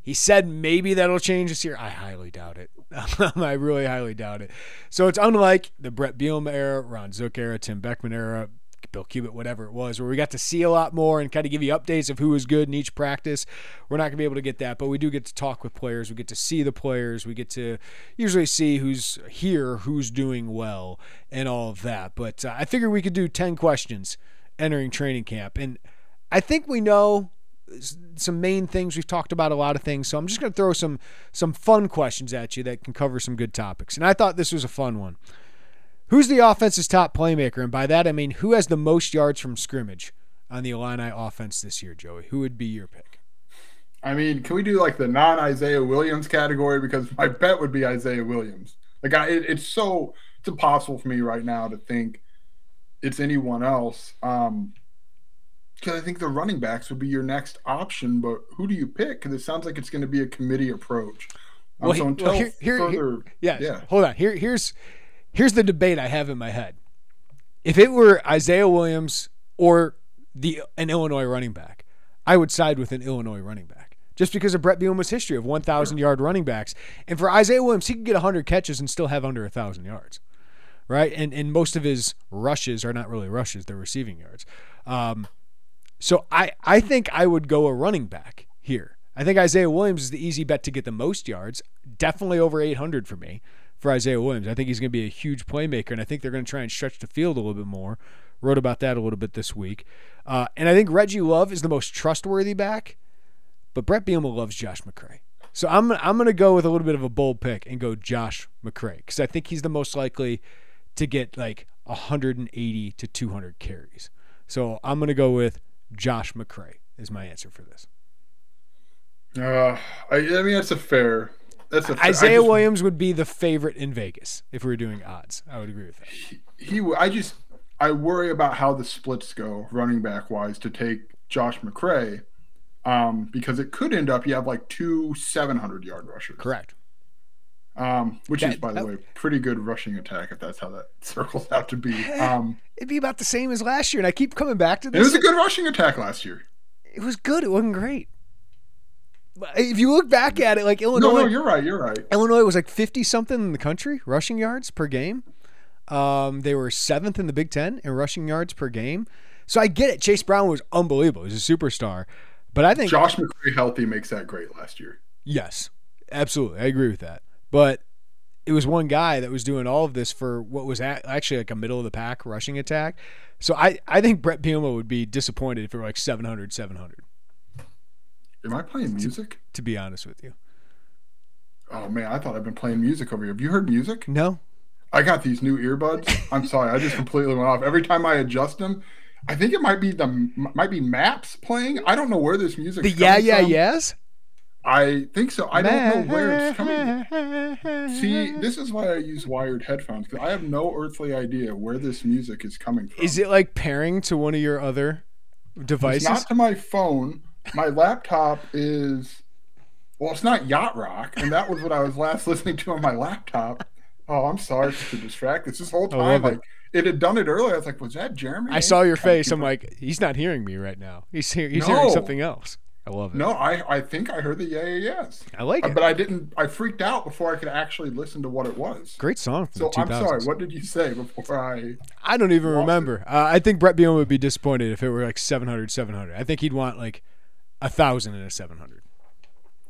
he said maybe that'll change this year. I highly doubt it. I really highly doubt it. So it's unlike the Bret Bielema era, Ron Zook era, Tim Beckman era, Bill Cubit, whatever it was, where we got to see a lot more and kind of give you updates of who was good in each practice. We're not going to be able to get that, but we do get to talk with players. We get to see the players. We get to usually see who's here, who's doing well, and all of that. But uh, I figured we could do 10 questions entering training camp. And I think we know some main things. We've talked about a lot of things, so I'm just going to throw some some fun questions at you that can cover some good topics. And I thought this was a fun one. Who's the offense's top playmaker? And by that, I mean who has the most yards from scrimmage on the Illini offense this year, Joey? Who would be your pick? I mean, can we do like the non Isaiah Williams category? Because my bet would be Isaiah Williams. Like, I, it, it's so it's impossible for me right now to think it's anyone else. Um, because I think the running backs would be your next option, but who do you pick? Because it sounds like it's going to be a committee approach. Um, Well, so until well, here- here- further, here- yeah, yeah. Hold on. Here, here's here's the debate I have in my head. If it were Isaiah Williams or the an Illinois running back, I would side with an Illinois running back. Just because of Bret Bielema's history of 1,000 yard running backs, and for Isaiah Williams, he could get 100 catches and still have under 1,000 yards, right? And and most of his rushes are not really rushes; they're receiving yards. Um, so I, I think I would go a running back here. I think Isaiah Williams is the easy bet to get the most yards. Definitely over 800 for me for Isaiah Williams. I think he's going to be a huge playmaker, and I think they're going to try and stretch the field a little bit more. Wrote about that a little bit this week. Uh, and I think Reggie Love is the most trustworthy back, but Bret Bielema loves Josh McCray. So I'm, I'm going to go with a little bit of a bold pick and go Josh McCray because I think he's the most likely to get like 180 to 200 carries. So I'm going to go with Josh McCray is my answer for this. Uh, I, I mean, that's a fair. That's a fair, Isaiah just- Williams would be the favorite in Vegas if we were doing odds. I would agree with that. he I just I worry about how the splits go running back wise to take Josh McCray um, because it could end up you have like two 700 yard rushers. Correct. Um, which is by the that- way pretty good rushing attack if that's how that circles out to be. Um, It'd be about the same as last year, and I keep coming back to this. it was a good rushing attack last year. It was good. It wasn't great. If you look back at it, like No, Illinois, no, you're right. You're right. Illinois was like 50 something in the country rushing yards per game. Um, they were seventh in the Big Ten in rushing yards per game. So I get it. Chase Brown was unbelievable. He's a superstar. But I think Josh McCray healthy makes that great last year. Yes, absolutely. I agree with that. But it was one guy that was doing all of this for what was actually like a middle of the pack rushing attack. So I, I think Bret Bielema would be disappointed if it were like 700, 700, Am I playing music? to be honest with you. Oh man, I thought I've been playing music over here. Have you heard music? No? I got these new earbuds. I'm sorry, I just completely went off. Every time I adjust them, I think it might be the might be maps playing. I don't know where this music. The yeah, yeah, yes? I think so. I don't know where it's coming. from. See, this is why I use wired headphones because I have no earthly idea where this music is coming from. Is it like pairing to one of your other devices? It's devices? not to my phone. My laptop is. Well, it's not yacht rock, and that was what I was last listening to on my laptop. Oh, I'm sorry to distract us. This whole time, it. like it had done it earlier. I was like, "Was that Jeremy?" I saw your face. I'm like, he's not hearing me right now. He's, hear- he's hearing something else. I love it. No, I, I think I heard the yeah, yeah, yes. I like it. But I didn't. I freaked out before I could actually listen to what it was. Great song So the 2000s. I'm sorry. What did you say before I? I don't even remember. Uh, I think Bret Bielema would be disappointed if it were like 700, 700. I think he'd want like a thousand and a 700.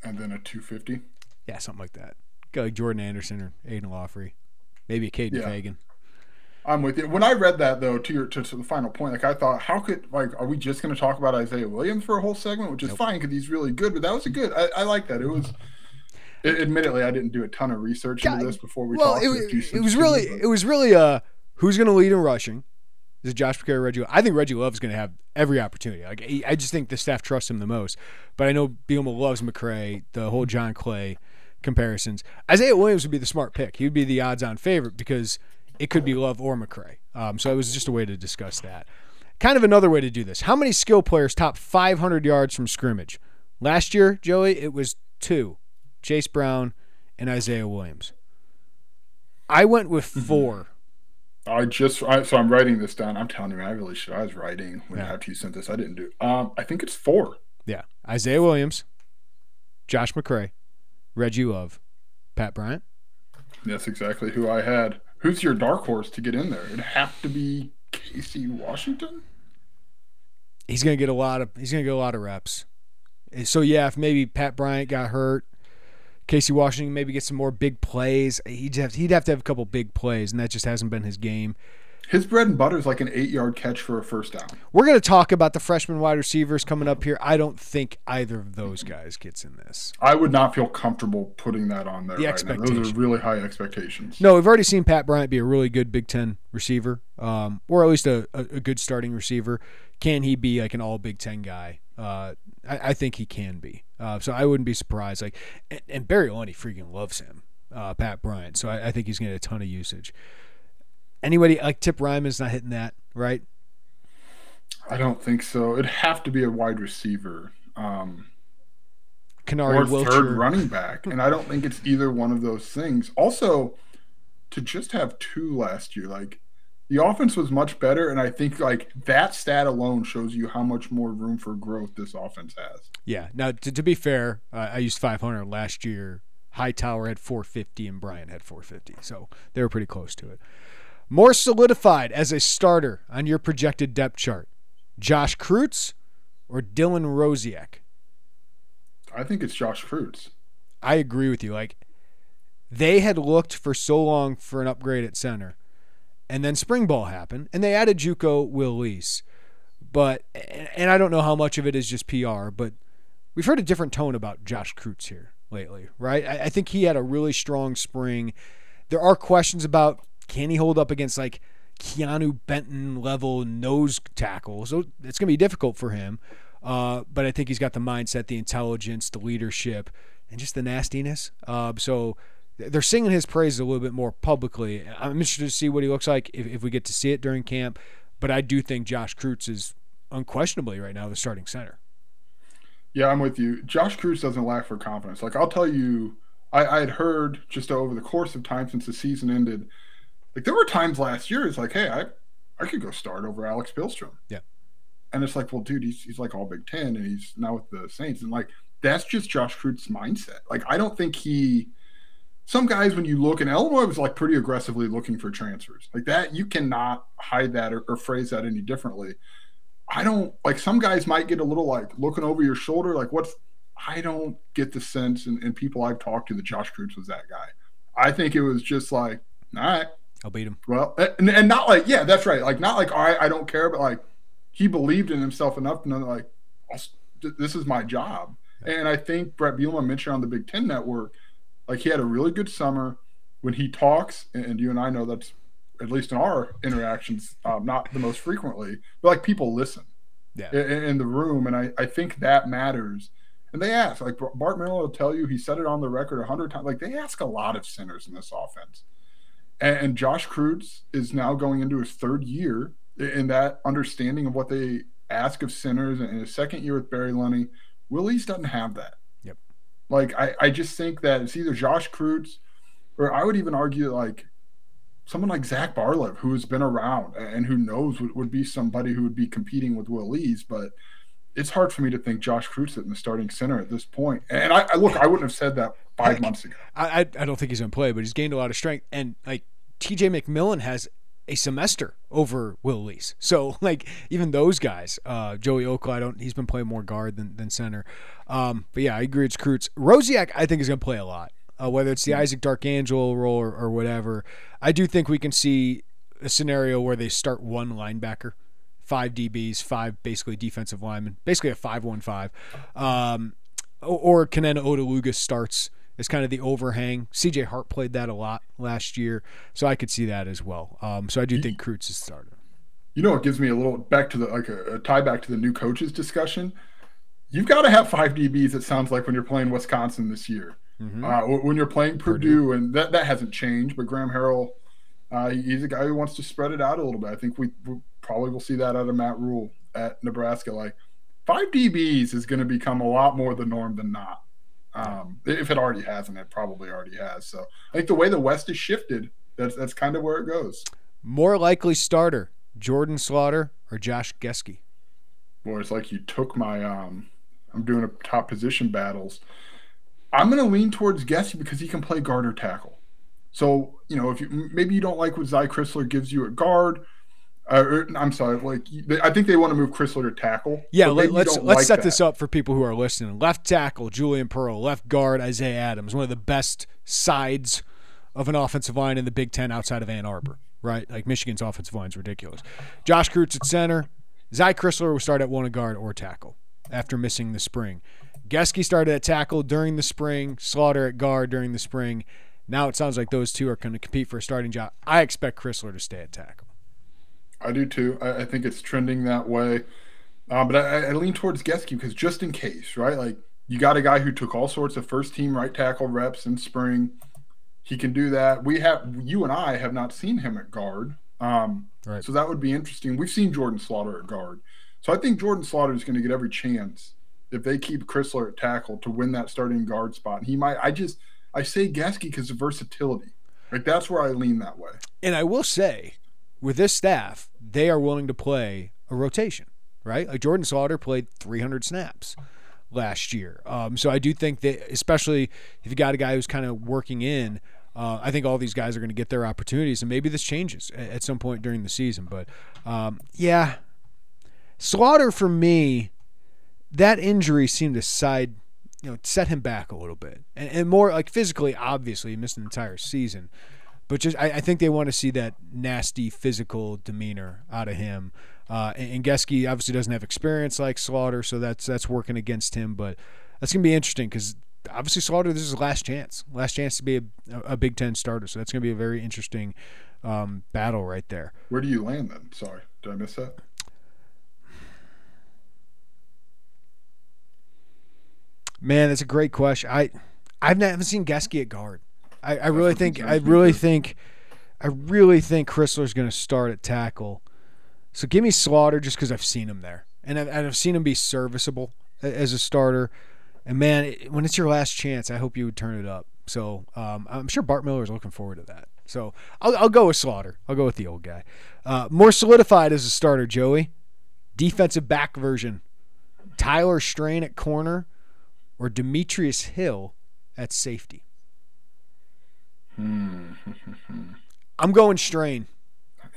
And then a 250. Yeah, something like that. Go like Jordan Anderson or Aidan Laughery, maybe a Caden Yeah. Feagin. I'm with you. When I read that though, to your to, to the final point, like I thought, how could like are we just going to talk about Isaiah Williams for a whole segment, which is fine because he's really good. But that was a good. I, I like that. It was. a- admittedly, I didn't do a ton of research into this before we well, talked. it, to it was really but- it was really uh who's going to lead in rushing? Is it Josh McCray or Reggie? I think Reggie Love's going to have every opportunity. Like he- I just think the staff trusts him the most. But I know Bielema loves McCray. The whole John Clay comparisons. Isaiah Williams would be the smart pick. He would be the odds-on favorite because it could be Love or McCray. Um, so it was just a way to discuss that. Kind of another way to do this. How many skill players top 500 yards from scrimmage? Last year, Joey, it was two: Chase Brown and Isaiah Williams. I went with Mm-hmm. four. I just I, so I'm writing this down. I'm telling you, man, I really should. I was writing when Yeah. after you sent this. I didn't do. Um, I think it's four. Yeah, Isaiah Williams, Josh McCray, Reggie Love, Pat Bryant. That's exactly who I had. Who's your dark horse to get in there? It'd have to be Casey Washington. He's gonna get a lot of he's gonna get a lot of reps. So yeah, if maybe Pat Bryant got hurt, Casey Washington maybe get some more big plays. He'd have he'd have to have a couple big plays, and that just hasn't been his game. His bread and butter is like an eight yard catch for a first down. We're going to talk about the freshman wide receivers coming up here. I don't think either of those guys gets in this. I would not feel comfortable putting that on there. The right now. Those are really high expectations. No, we've already seen Pat Bryant be a really good Big Ten receiver, um, or at least a, a, a good starting receiver. Can he be like an all Big Ten guy? Uh, I, I think he can be. Uh, so I wouldn't be surprised. Like, and, and Barry Lunney freaking loves him, uh, Pat Bryant. So I, I think he's going to get a ton of usage. Anybody like Tip Reiman's not hitting that, right? I don't think so. It'd have to be a wide receiver. Um, Canary or Wilcher. third running back. And I don't think it's either one of those things. Also, to just have two last year, like the offense was much better, and I think like that stat alone shows you how much more room for growth this offense has. Yeah. Now, to, to be fair, uh, I used 500 last year. Hightower had 450 and Bryant had 450, so they were pretty close to it. More solidified as a starter on your projected depth chart, Josh Kreutz or Dylan Rosiak? I think it's Josh Kreutz. I agree with you. Like they had looked for so long for an upgrade at center, and then spring ball happened, and they added JUCO Will Lease. But and I don't know how much of it is just PR, but we've heard a different tone about Josh Kreutz here lately, right? I think he had a really strong spring. There are questions about can he hold up against like Keanu Benton level nose tackles. So it's going to be difficult for him. Uh, but I think he's got the mindset, the intelligence, the leadership, and just the nastiness. Uh, so they're singing his praises a little bit more publicly. I'm interested to see what he looks like if, if we get to see it during camp. But I do think Josh Kreutz is unquestionably right now the starting center. Yeah, I'm with you. Josh Kreutz doesn't lack for confidence. Like I'll tell you, I, I had heard just over the course of time since the season ended, like there were times last year. It's like, hey, I, I could go start over Alex Pihlstrom. Yeah. And it's like, well, dude, he's he's like all Big Ten, and he's now with the Saints, and like that's just Josh Kreutz's mindset. Like I don't think he. Some guys, when you look, and Illinois was like pretty aggressively looking for transfers, like that. You cannot hide that or, or phrase that any differently. I don't like some guys might get a little like looking over your shoulder, like what's I don't get the sense and, and people I've talked to that Josh Kreutz was that guy. I think it was just like, all right, I'll beat him. well, and, and not like, yeah, that's right. Like not like, all right, I don't care, but like he believed in himself enough to know like, this is my job. And I think Bret Bielema mentioned on the Big Ten Network, like he had a really good summer. When he talks, and you and I know that's at least in our interactions, um, not the most frequently, but like people listen Yeah. in, in the room, and I, I think that matters. And they ask, like Bart Miller will tell you, he said it on the record a hundred times. Like they ask a lot of centers in this offense, and, Josh Kreutz is now going into his third year in that understanding of what they ask of centers, and in his second year with Barry Lunney, Willie's doesn't have that. Yep. Like I, I just think that it's either Josh Kreutz, or I would even argue like someone like Zach Barlev, who has been around and who knows would, would be somebody who would be competing with Will Lees, but it's hard for me to think Josh Kreutz in the starting center at this point. And I, I look, I wouldn't have said that five months ago. I, I I don't think he's gonna play, but he's gained a lot of strength. And like TJ McMillan has a semester over Will Lees. So like even those guys, uh, Joey Oakland, I don't he's been playing more guard than, than center. Um, but yeah, I agree it's Kreutz. Rosiak I think is gonna play a lot. Uh, whether it's the Isaac Darkangelo role or, or whatever. I do think we can see a scenario where they start one linebacker, five DBs, five basically defensive linemen, basically a five-one-five. Um, or, or Kenenna Odeluga starts as kind of the overhang. CJ Hart played that a lot last year, so I could see that as well. Um, so I do think Kreutz is starter. You know, it gives me a little back to the like a, a tie back to the new coaches discussion. You've got to have five DBs. It sounds like when you're playing Wisconsin this year, uh, when you're playing Purdue, and that that hasn't changed. But Graham Harrell, uh, he's a guy who wants to spread it out a little bit. I think we, we probably will see that out of Matt Rhule at Nebraska. Like five DBs is going to become a lot more the norm than not. Um, if it already hasn't, it probably already has. So I think the way the West is shifted, that's that's kind of where it goes. More likely starter: Jordan Slaughter or Josh Gesky. Boy, it's like you took my um. I'm doing a top position battles. I'm going to lean towards Gesky because he can play guard or tackle. So you know, if you maybe you don't like what Zy Crisler gives you at guard. Uh, I'm sorry, like I think they want to move Crisler to tackle. Yeah, but maybe let's, let's like set that. this up for people who are listening. Left tackle Julian Pearl, left guard Isaiah Adams, one of the best sides of an offensive line in the Big Ten outside of Ann Arbor. right? Like Michigan's offensive line is ridiculous. Josh Kreutz at center. Zy Crisler will start at one guard or tackle after missing the spring. Gesky started at tackle during the spring, Slaughter at guard during the spring. Now it sounds like those two are going to compete for a starting job. I expect Crisler to stay at tackle. I do too. I, I think it's trending that way. Uh, but I, I, lean towards Gesky because just in case, right? Like you got a guy who took all sorts of first team right tackle reps in spring. He can do that. We have you and I have not seen him at guard. Um, right. So that would be interesting. We've seen Jordan Slaughter at guard. So I think Jordan Slaughter is going to get every chance if they keep Crisler at tackle to win that starting guard spot. He might. I just I say Gesky because of versatility. Like that's where I lean that way. And I will say, with this staff, they are willing to play a rotation, right? Like Jordan Slaughter played 300 snaps last year. Um, so I do think that, especially if you got a guy who's kind of working in, uh, I think all these guys are going to get their opportunities, and maybe this changes at, at some point during the season. But um, yeah, Slaughter for me, that injury seemed to side, you know, set him back a little bit, and, and more like physically. Obviously, he missed an entire season, but just I, I think they want to see that nasty physical demeanor out of him. Uh, and, and Gesky obviously doesn't have experience like Slaughter, so that's that's working against him. But that's gonna be interesting because obviously Slaughter this is his last chance, last chance to be a, a Big Ten starter. So that's gonna be a very interesting um, battle right there. Where do you land then? Sorry, did I miss that? Man, that's a great question. I I've never seen Gesky at guard. I, I really think I really think I really think Crisler's going to start at tackle. So give me Slaughter just because I've seen him there, and I've, and I've seen him be serviceable as a starter. And man, when it's your last chance, I hope you would turn it up. So um, I'm sure Bart Miller is looking forward to that. So I'll, I'll go with Slaughter. I'll go with the old guy. Uh, more solidified as a starter, Joey. Defensive back version. Tyler Strain at corner or Demetrius Hill at safety. Hmm. I'm going Strain.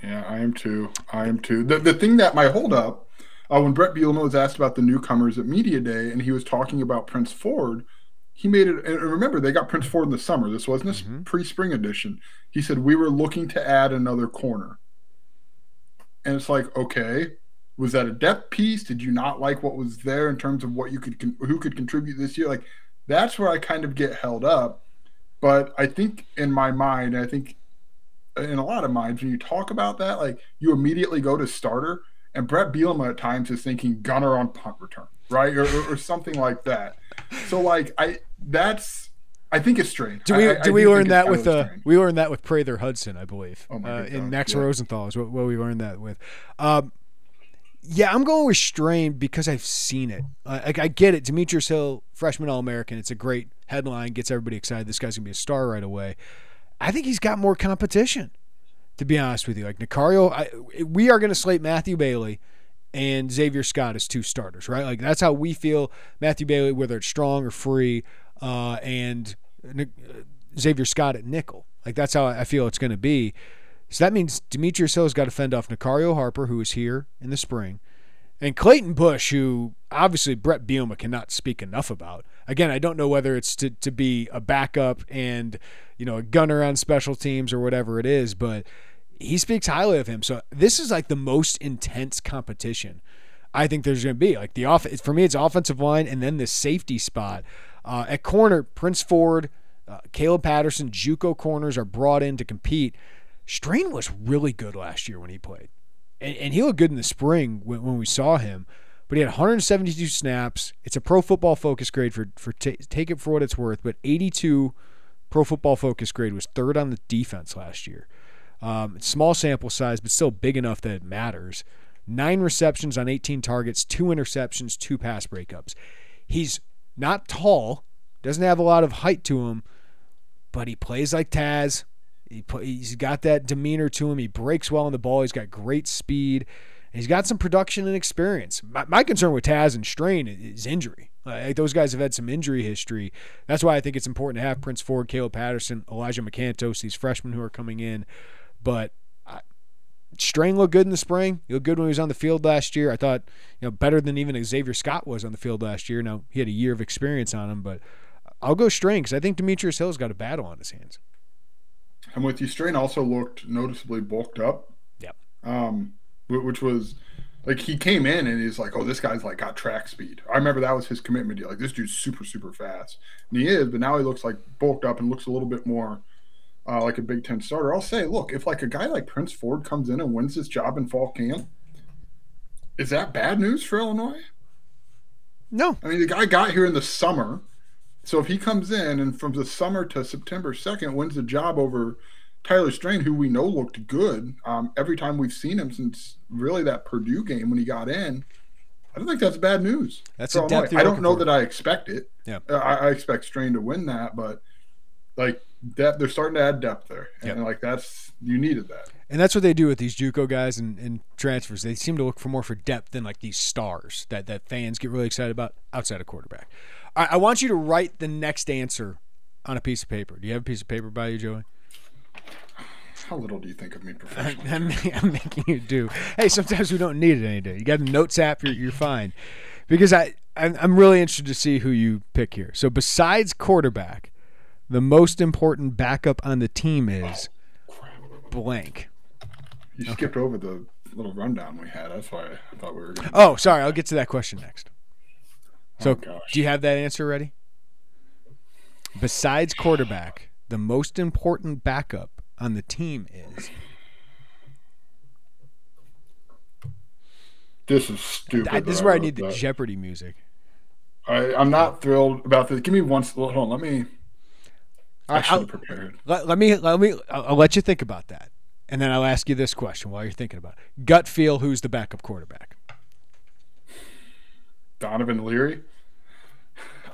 Yeah, I am too. I am too. The the thing that my hold up, uh, when Bret Bielema was asked about the newcomers at media day, and he was talking about Prince Ford, he made it. And remember, they got Prince Ford in the summer. This wasn't a mm-hmm. pre-spring edition. He said we were looking to add another corner, and it's like, okay, was that a depth piece? Did you not like what was there in terms of what you could who could contribute this year? Like that's where I kind of get held up. But I think in my mind, I think in a lot of minds when you talk about that, like you immediately go to starter, and Bret Bielema at times is thinking gunner on punt return, right, or, or, or something like that. So like I that's I think it's strange. Do we I, do I we learn that with uh, we learned that with Prather Hudson, I believe, oh uh, in Max yeah. Rosenthal is what, what, we learned that with. Um, yeah, I'm going with Strain because I've seen it. Like I get it, Demetrius Hill, freshman All American. It's a great headline, gets everybody excited. This guy's gonna be a star right away. I think he's got more competition. To be honest with you, like Nicario, I, we are going to slate Matthew Bailey and Xavier Scott as two starters, right? Like that's how we feel. Matthew Bailey, whether it's strong or free, uh, and uh, Xavier Scott at nickel. Like that's how I feel it's going to be. So that means Demetrius Hill's got to fend off Nicario Harper, who is here in the spring, and Clayton Bush, who obviously Bret Bielema cannot speak enough about. Again, I don't know whether it's to, to be a backup and you know, a gunner on special teams or whatever it is, but he speaks highly of him. So this is like the most intense competition I think there's going to be. Like the off for me, it's offensive line and then the safety spot uh, at corner. Prince Ford, uh, Caleb Patterson, JUCO corners are brought in to compete. Strain was really good last year when he played, and, and he looked good in the spring when, when we saw him. But he had 172 snaps. It's a Pro Football Focus grade for for t- take it for what it's worth, but 82 Pro Football Focus grade was third on the defense last year. Um, small sample size, but still big enough that it matters. Nine receptions on 18 targets, two interceptions, two pass breakups. He's not tall, doesn't have a lot of height to him, but he plays like Taz. He, he's got that demeanor to him. He breaks well on the ball. He's got great speed. He's got some production and experience. My, my concern with Taz and Strain is injury. Like those guys have had some injury history. That's why I think it's important to have Prince Ford, Caleb Patterson, Elijah McCantos, these freshmen who are coming in. But I, Strain looked good in the spring. He looked good when he was on the field last year. I thought, you know, better than even Xavier Scott was on the field last year. Now he had a year of experience on him, but I'll go Strain because I think Demetrius Hill's got a battle on his hands. And with you, Strain also looked noticeably bulked up. Yep. Um, which was like he came in and he's like, "Oh, this guy's like got track speed." I remember that was his commitment deal. Like this dude's super super fast, and he is. But now he looks like bulked up and looks a little bit more uh, like a Big Ten starter. I'll say, look, if like a guy like Prince Ford comes in and wins this job in fall camp, is that bad news for Illinois? No, I mean the guy got here in the summer, so if he comes in and from the summer to September second wins the job over Tyler Strain, who we know looked good um, every time we've seen him since really that Purdue game when he got in. I don't think that's bad news. That's for a depth. I don't know looking that I expect it. Yeah. Uh, I, I expect Strain to win that, but like that, they're starting to add depth there, and like that's you needed that. And that's what they do with these JUCO guys and, and transfers. They seem to look for more for depth than like these stars that, that fans get really excited about outside of quarterback. Right, I want you to write the next answer on a piece of paper. Do you have a piece of paper by you, Joey? How little do you think of me professionally? I'm, I'm making you do. Hey, sometimes we don't need it any day. You got a notes app, you're, you're fine. Because I, I'm, I'm really interested to see who you pick here. So besides quarterback, the most important backup on the team oh, is blank. You skipped over the little rundown we had. That's why I thought we were. Gonna... Oh, sorry. I'll get to that question next. So, Oh, do you have that answer ready? Besides quarterback, the most important backup on the team is. This is stupid. I, this is where I wrote need the that. Jeopardy music. I, I'm not thrilled about this. Give me one. Hold on. Let me. I should have prepared. Let, let me let me I'll, I'll let you think about that, and then I'll ask you this question while you're thinking about it. Gut feel: Who's the backup quarterback? Donovan Leary.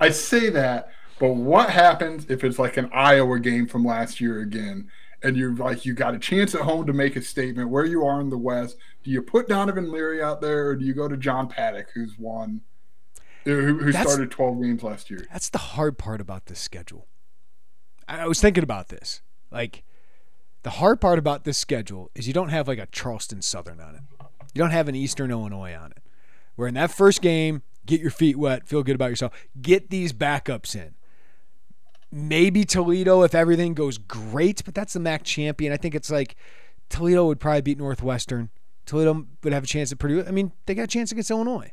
I say that, but what happens if it's like an Iowa game from last year again, and you're like you got a chance at home to make a statement where you are in the West? Do you put Donovan Leary out there, or do you go to John Paddock, who's won, who, who started 12 games last year? That's the hard part about this schedule. I, I was thinking about this. Like, the hard part about this schedule is you don't have like a Charleston Southern on it. You don't have an Eastern Illinois on it. Where in that first game, get your feet wet, feel good about yourself, get these backups in. Maybe Toledo if everything goes great, but that's the MAC champion. I think it's like Toledo would probably beat Northwestern. Toledo would have a chance at Purdue. I mean, they got a chance against Illinois.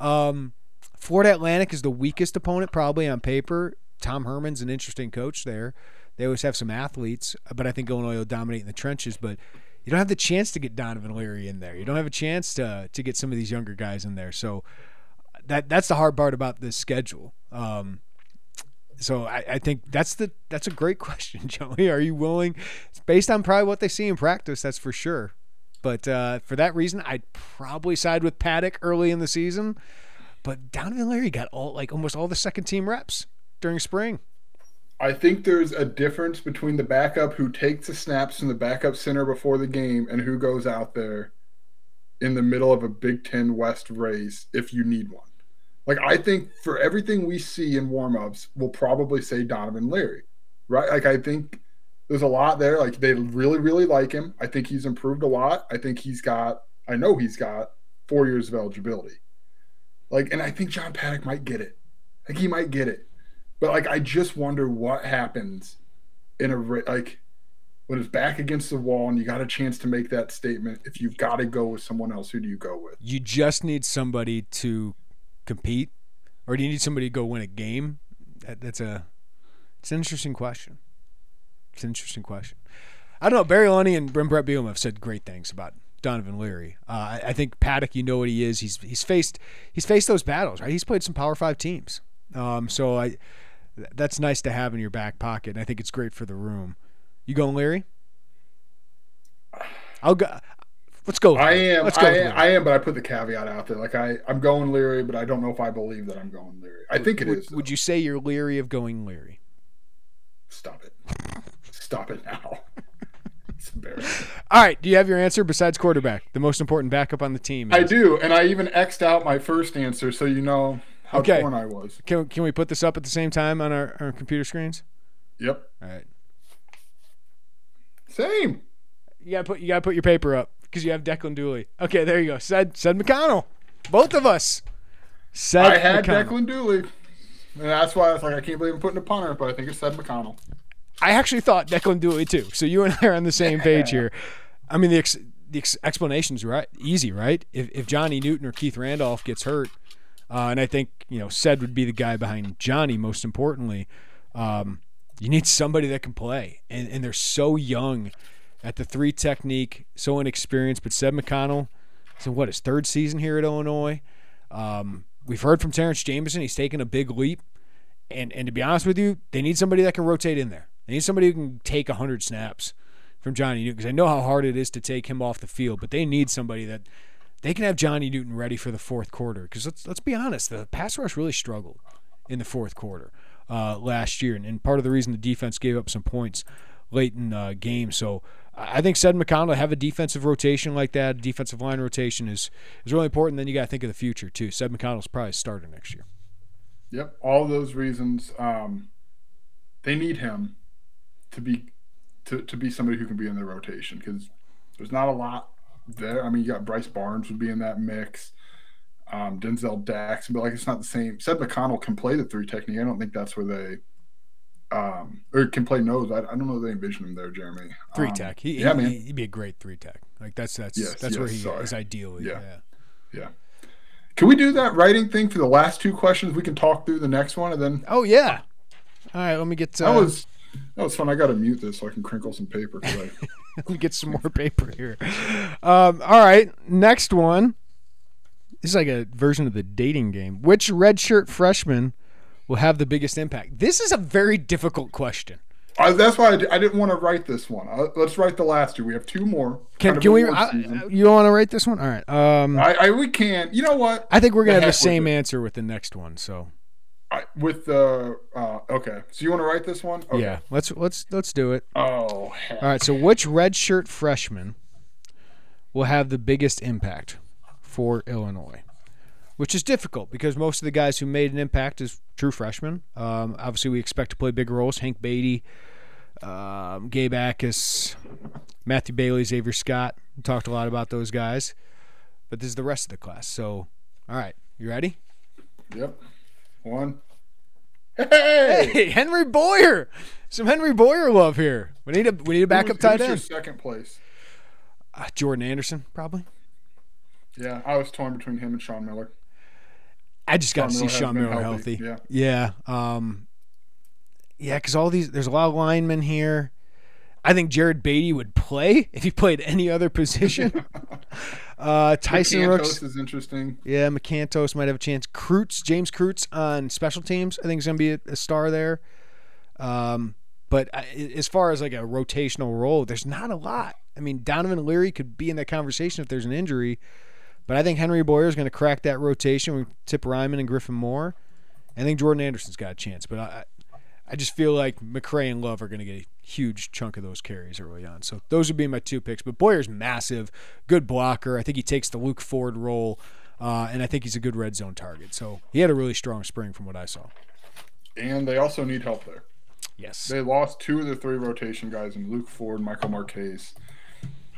Um, Florida Atlantic is the weakest opponent probably on paper. Tom Herman's an interesting coach there. They always have some athletes, but I think Illinois will dominate in the trenches. But you don't have the chance to get Donovan Leary in there. You don't have a chance to to get some of these younger guys in there. So that that's the hard part about this schedule. Um, so I, I think that's the that's a great question, Joey. Are you willing? It's based on probably what they see in practice, that's for sure. But uh, for that reason, I'd probably side with Paddock early in the season. But Donovan Leary got all like almost all the second team reps during spring. I think there's a difference between the backup who takes the snaps from the backup center before the game and who goes out there in the middle of a Big Ten West race if you need one. Like I think for everything we see in warmups, we'll probably say Donovan Leary, right? Like I think there's a lot there. Like they really, really like him. I think he's improved a lot. I think he's got. I know he's got four years of eligibility. Like, and I think John Paddock might get it. Like he might get it. But like, I just wonder what happens in a like when it's back against the wall and you got a chance to make that statement. If you've got to go with someone else, who do you go with? You just need somebody to compete, or do you need somebody to go win a game? That, that's a it's an interesting question. It's an interesting question. I don't know. Barry Lunney and Bret Bielema have said great things about Donovan Leary. Uh, I, I think Paddock, you know what he is. He's he's faced he's faced those battles, right? He's played some Power Five teams. Um, so I that's nice to have in your back pocket, and I think it's great for the room. You going Leary? I'll go. Let's go. I am, Let's go. I am, I am, but I put the caveat out there. Like I, I'm going Leary, but I don't know if I believe that I'm going Leary. I think it would, is. Would you say you're leery of going Leary? stop it? Stop it now. It's embarrassing. All right. Do you have your answer besides quarterback, the most important backup on the team? I do, and I even xed out my first answer so you know how Okay. torn I was. Can, can we put this up at the same time on our, our computer screens? Yep, All right. same. You gotta put you gotta put your paper up because you have Declan Dooley. Okay, there you go. Said Ced McConnell. Both of us. Said I had McConnell. Declan Dooley, and that's why I was like, I can't believe I'm putting a punter, but I think it's Ced McConnell. I actually thought Declan Dooley too. So you and I are on the same page here. I mean, the ex- the ex- explanation's right, easy, right? If if Johnny Newton or Keith Randolph gets hurt, uh, and I think you know Ced would be the guy behind Johnny. Most importantly, um, you need somebody that can play, and and they're so young at the three technique, so inexperienced. But Ced McConnell, so what his third season here at Illinois. Um, we've heard from Terrence Jamison; he's taken a big leap, and and to be honest with you, they need somebody that can rotate in there. They need somebody who can take hundred snaps from Johnny Newton because I know how hard it is to take him off the field, but they need somebody that they can have Johnny Newton ready for the fourth quarter. Because let's let's be honest, the pass rush really struggled in the fourth quarter uh, last year, and, and, part of the reason the defense gave up some points late in uh, game. So I think Ced McConnell have a defensive rotation like that, defensive line rotation is is really important. Then you got to think of the future too. Ced McConnell's probably starter next year. Yep, all those reasons. Um, they need him to be to, to be somebody who can be in the rotation because there's not a lot there. I mean, you got Bryce Barnes would be in that mix. Um, Denzel Dax, but like it's not the same. Ced McConnell can play the three technique. I don't think that's where they um or can play nose. I, I don't know if they envision him there, Jeremy. Three um, tech. He, yeah, he, man. He'd be a great three tech. Like that's that's Yes, that's where he sorry. is ideally. Yeah. Yeah. Yeah. Can we do that writing thing for the last two questions? We can talk through the next one and then Oh yeah. All right. Let me get. Uh, that was that was fun. I got to mute this so I can crinkle some paper. I, Let me get some more paper here. Um, all right, next one. This is like a version of the dating game. Which redshirt freshman will have the biggest impact? This is a very difficult question. I, that's why I, I didn't want to write this one. Uh, let's write the last two. We have two more. Can, can we? I, you want to write this one? All right. Um, I, we can. You know what? I think we're gonna have the heck with same answer with the next one. So I, with the uh, okay. So you want to write this one? Okay. yeah, let's let's let's do it. Oh. heck. All right. So which redshirt freshman will have the biggest impact for Illinois? Which is difficult because most of the guys who made an impact is true freshmen. Um, obviously, we expect to play big roles. Hank Beatty, um, Gabe Jacas, Matthew Bailey, Xavier Scott. We talked a lot about those guys. But this is the rest of the class. So, all right, you ready? Yep. One. Hey. Hey, Henry Boyer. Some Henry Boyer love here. We need a we need a backup Who's- tight who's your end. Second place. Uh, Jordan Anderson, probably. Yeah, I was torn between him and Sean Miller. I just got to see Sean Miller healthy, healthy. yeah. Yeah. Um, yeah, because all these, there's a lot of linemen here. I think Jared Beatty would play if he played any other position. uh, Tyson Rooks. is interesting. Yeah, McCantos might have a chance. Kreutz, James Kreutz on special teams, I think is going to be a, a star there. Um, but I, as far as like a rotational role, there's not a lot. I mean, Donovan Leary could be in that conversation if there's an injury, but I think Henry Boyer is going to crack that rotation with Tip Reiman and Griffin Moore. I think Jordan Anderson's got a chance, but I, I just feel like McCray and Love are going to get a huge chunk of those carries early on. So those would be my two picks. But Boyer's massive, good blocker. I think he takes the Luke Ford role, uh, and I think he's a good red zone target. So he had a really strong spring from what I saw. And they also need help there. Yes. They lost two of the three rotation guys in Luke Ford, Michael Marchese.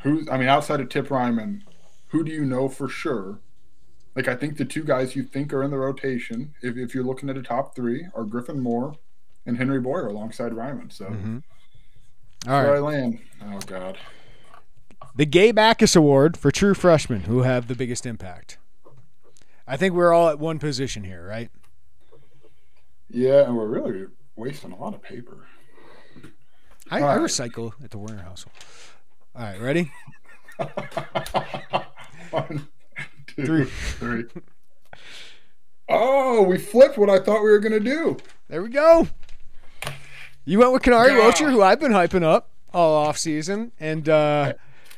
Who's I mean, outside of Tip Reiman, who do you know for sure? Like I think the two guys you think are in the rotation, if, if you're looking at a top three, are Griffin Moore and Henry Boyer alongside Reiman. So mm-hmm. All where I land. Oh God. The Gay Backus Award for true freshmen who have the biggest impact. I think we're all at one position here, right? Yeah, and we're really wasting a lot of paper. I, I right. recycle at the Werner household. All right, ready? One, two, Three. three. Oh, we flipped what I thought we were gonna do. There we go. You went with Kenari Yeah. Rocher, who I've been hyping up all off season, and uh,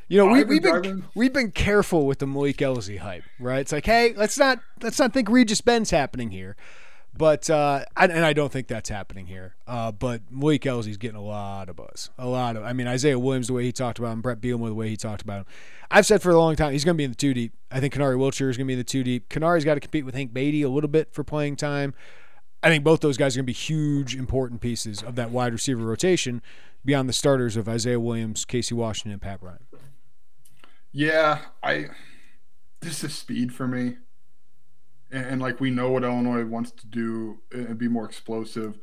you know we, I've been we've been we've been careful with the Malik Elzy hype, right? It's like, hey, let's not let's not think Regis Ben's happening here, but uh, and I don't think that's happening here. Uh, but Malik Elzy's getting a lot of buzz, a lot of. I mean, Isaiah Williams, the way he talked about him, Bret Bielema, the way he talked about him. I've said for a long time he's going to be in the two deep. I think Kenari Wilcher is going to be in the two deep. Kenari's got to compete with Hank Beatty a little bit for playing time. I think both those guys are going to be huge, important pieces of that wide receiver rotation beyond the starters of Isaiah Williams, Casey Washington, and Pat Bryant. Yeah, I. This is speed for me, and, and like we know what Illinois wants to do and be more explosive.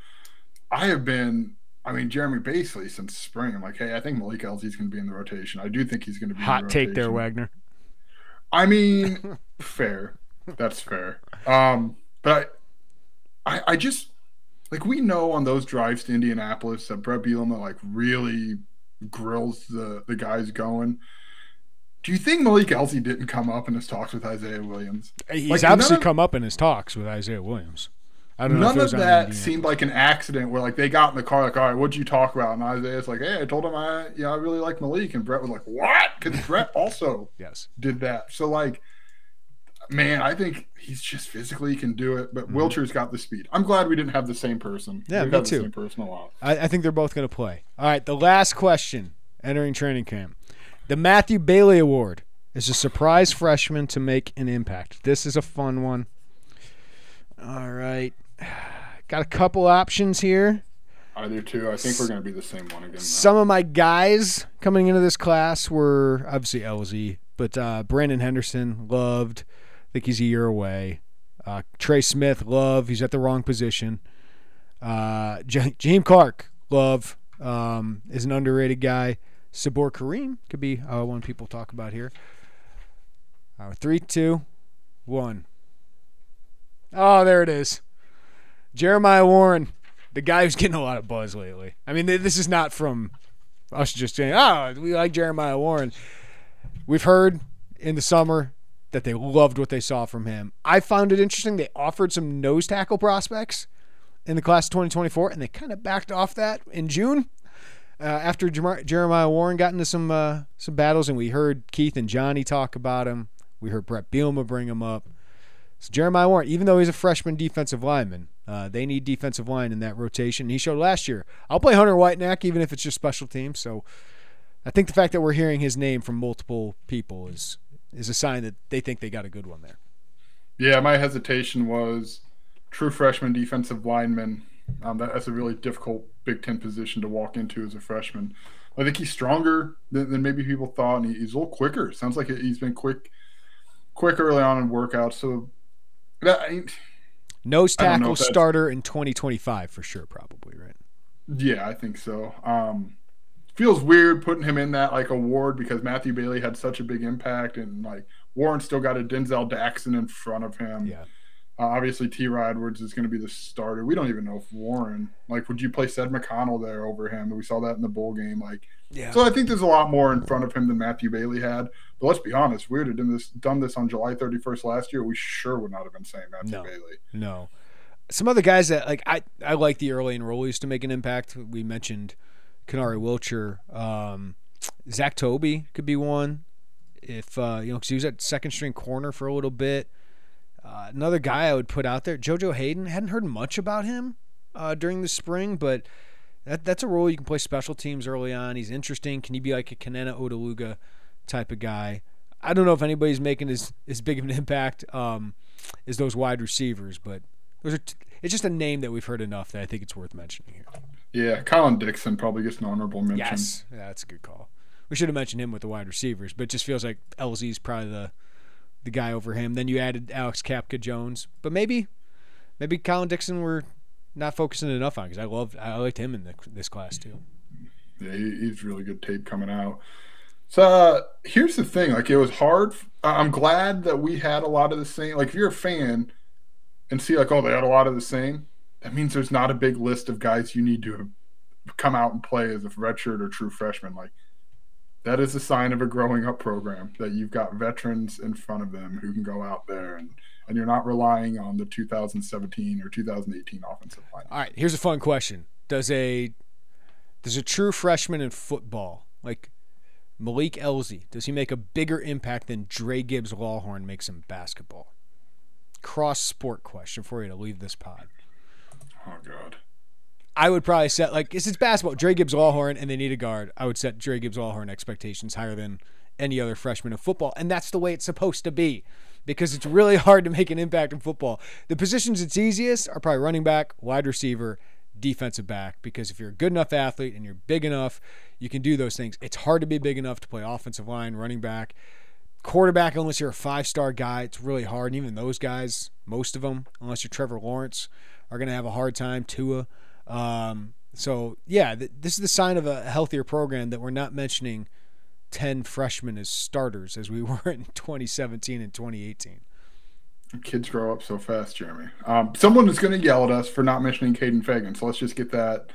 I have been I mean, Jeremy Basley since spring. I'm like, hey, I think Malik Elzy's going to be in the rotation. I do think he's going to be hot take there. Wagner. I mean, fair. That's fair. Um, but I, I, I just like we know on those drives to Indianapolis that Bret Bielema like really grills the the guys going. Do you think Malik Elzy didn't come up in his talks with Isaiah Williams? He's Like, obviously of- come up in his talks with Isaiah Williams. I don't know None it of that seemed like an accident where like they got in the car like, all right, what'd you talk about? And Isaiah's like, hey, I told him I, you know, I really like Malik, and Bret was like, what? Because Bret also Yes. did that. So like, man, I think he's just physically can do it. But Wilcher's got the speed. I'm glad we didn't have the same person. Mm-hmm. Yeah, We've me had too. The same person a lot. I, I think they're both going to play. All right, the last question entering training camp. The Matthew Bailey Award is a surprise freshman to make an impact. This is a fun one. All right. Got a couple options here. I do too. I think we're going to be the same one again. Some of my guys coming into this class were obviously Elzy, but uh, Brandon Henderson loved. I think he's a year away. Uh, Trey Smith, love. He's at the wrong position. Uh, J- James Clark, love. Um, is an underrated guy. Saboor Karriem could be uh, one people talk about here. Uh, three, two, one. Oh, there it is. Jeremiah Warren, the guy who's getting a lot of buzz lately. I mean, this is not from us just saying, oh, we like Jeremiah Warren. We've heard in the summer that they loved what they saw from him. I found it interesting. They offered some nose tackle prospects in the class of 2024, and they kind of backed off that in June. Uh, after Jer- Jeremiah Warren got into some uh, some battles, and we heard Keith and Johnny talk about him. We heard Bret Bielema bring him up. So Jeremiah Warren, even though he's a freshman defensive lineman, uh, they need defensive line in that rotation. He showed last year. I'll play Hunter Whitenack even if it's just special teams. So I think the fact that we're hearing his name from multiple people is is a sign that they think they got a good one there. Yeah, my hesitation was true freshman defensive lineman. Um, that, that's a really difficult Big Ten position to walk into as a freshman. I think he's stronger than, than maybe people thought, and he, he's a little quicker. Sounds like he's been quick, quick early on in workouts. So, that, Nose I don't know tackle starter in 2025 for sure, probably right. yeah, I think so. Um, feels weird putting him in that like award because Matthew Bailey had such a big impact, and like Warren still got a Denzel Daxon in front of him. Yeah. Uh, obviously, T. Rod Edwards is going to be the starter. We don't even know if Warren, like, would you play Ced McConnell there over him? We saw that in the bowl game. Like, Yeah. so I think there's a lot more in front of him than Matthew Bailey had. But let's be honest, we would have done this, done this on July 31st last year. We sure would not have been saying Matthew No. Bailey. No. Some other guys that like I I like the early enrollees to make an impact. We mentioned Kenari Wilcher, um, Zach Toby could be one. If uh, you know, because he was at second string corner for a little bit. Uh, another guy I would put out there, JoJo Hayden. Hadn't heard much about him uh, during the spring, but that that's a role you can play special teams early on. He's interesting. Can he be like a Kenenna Odeluga type of guy? I don't know if anybody's making as, as big of an impact um, as those wide receivers, but those are t- it's just a name that we've heard enough that I think it's worth mentioning here. Yeah, Colin Dixon probably gets an honorable mention. Yes, yeah, that's a good call. We should have mentioned him with the wide receivers, but it just feels like Elzy's probably the the guy over him. Then you added Alex Kapka Jones, but maybe maybe Colin Dixon we're not focusing enough on because I loved I liked him in the, this class too. Yeah, he's really good tape coming out. So uh, here's the thing: like, it was hard. I'm glad that we had a lot of the same. Like, if you're a fan and see like, oh, they had a lot of the same, that means there's not a big list of guys you need to come out and play as a redshirt or true freshman. Like, that is a sign of a growing up program that you've got veterans in front of them who can go out there and and you're not relying on the 2017 or 2018 offensive line. All right, here's a fun question: Does a does a true freshman in football like Malik Elzy does he make a bigger impact than Dra Gibbs-Lawhorn makes in basketball? Cross sport question for you to leave this pod. Oh God. I would probably set like it's basketball. Dra Gibbs-Lawhorn and they need a guard. I would set Dra Gibbs-Lawhorn expectations higher than any other freshman in football, and that's the way it's supposed to be, because it's really hard to make an impact in football. The positions it's easiest are probably running back, wide receiver, defensive back, because if you're a good enough athlete and you're big enough, you can do those things. It's hard to be big enough to play offensive line, running back, quarterback. Unless you're a five star guy, it's really hard. And even those guys, most of them, unless you're Trevor Lawrence, are going to have a hard time. Tua. Um, So yeah, th- this is the sign of a healthier program that we're not mentioning ten freshmen as starters as we were in 2017 and 2018. Kids grow up so fast, Jeremy. Um, someone is going to yell at us for not mentioning Kaden Feagin, so let's just get that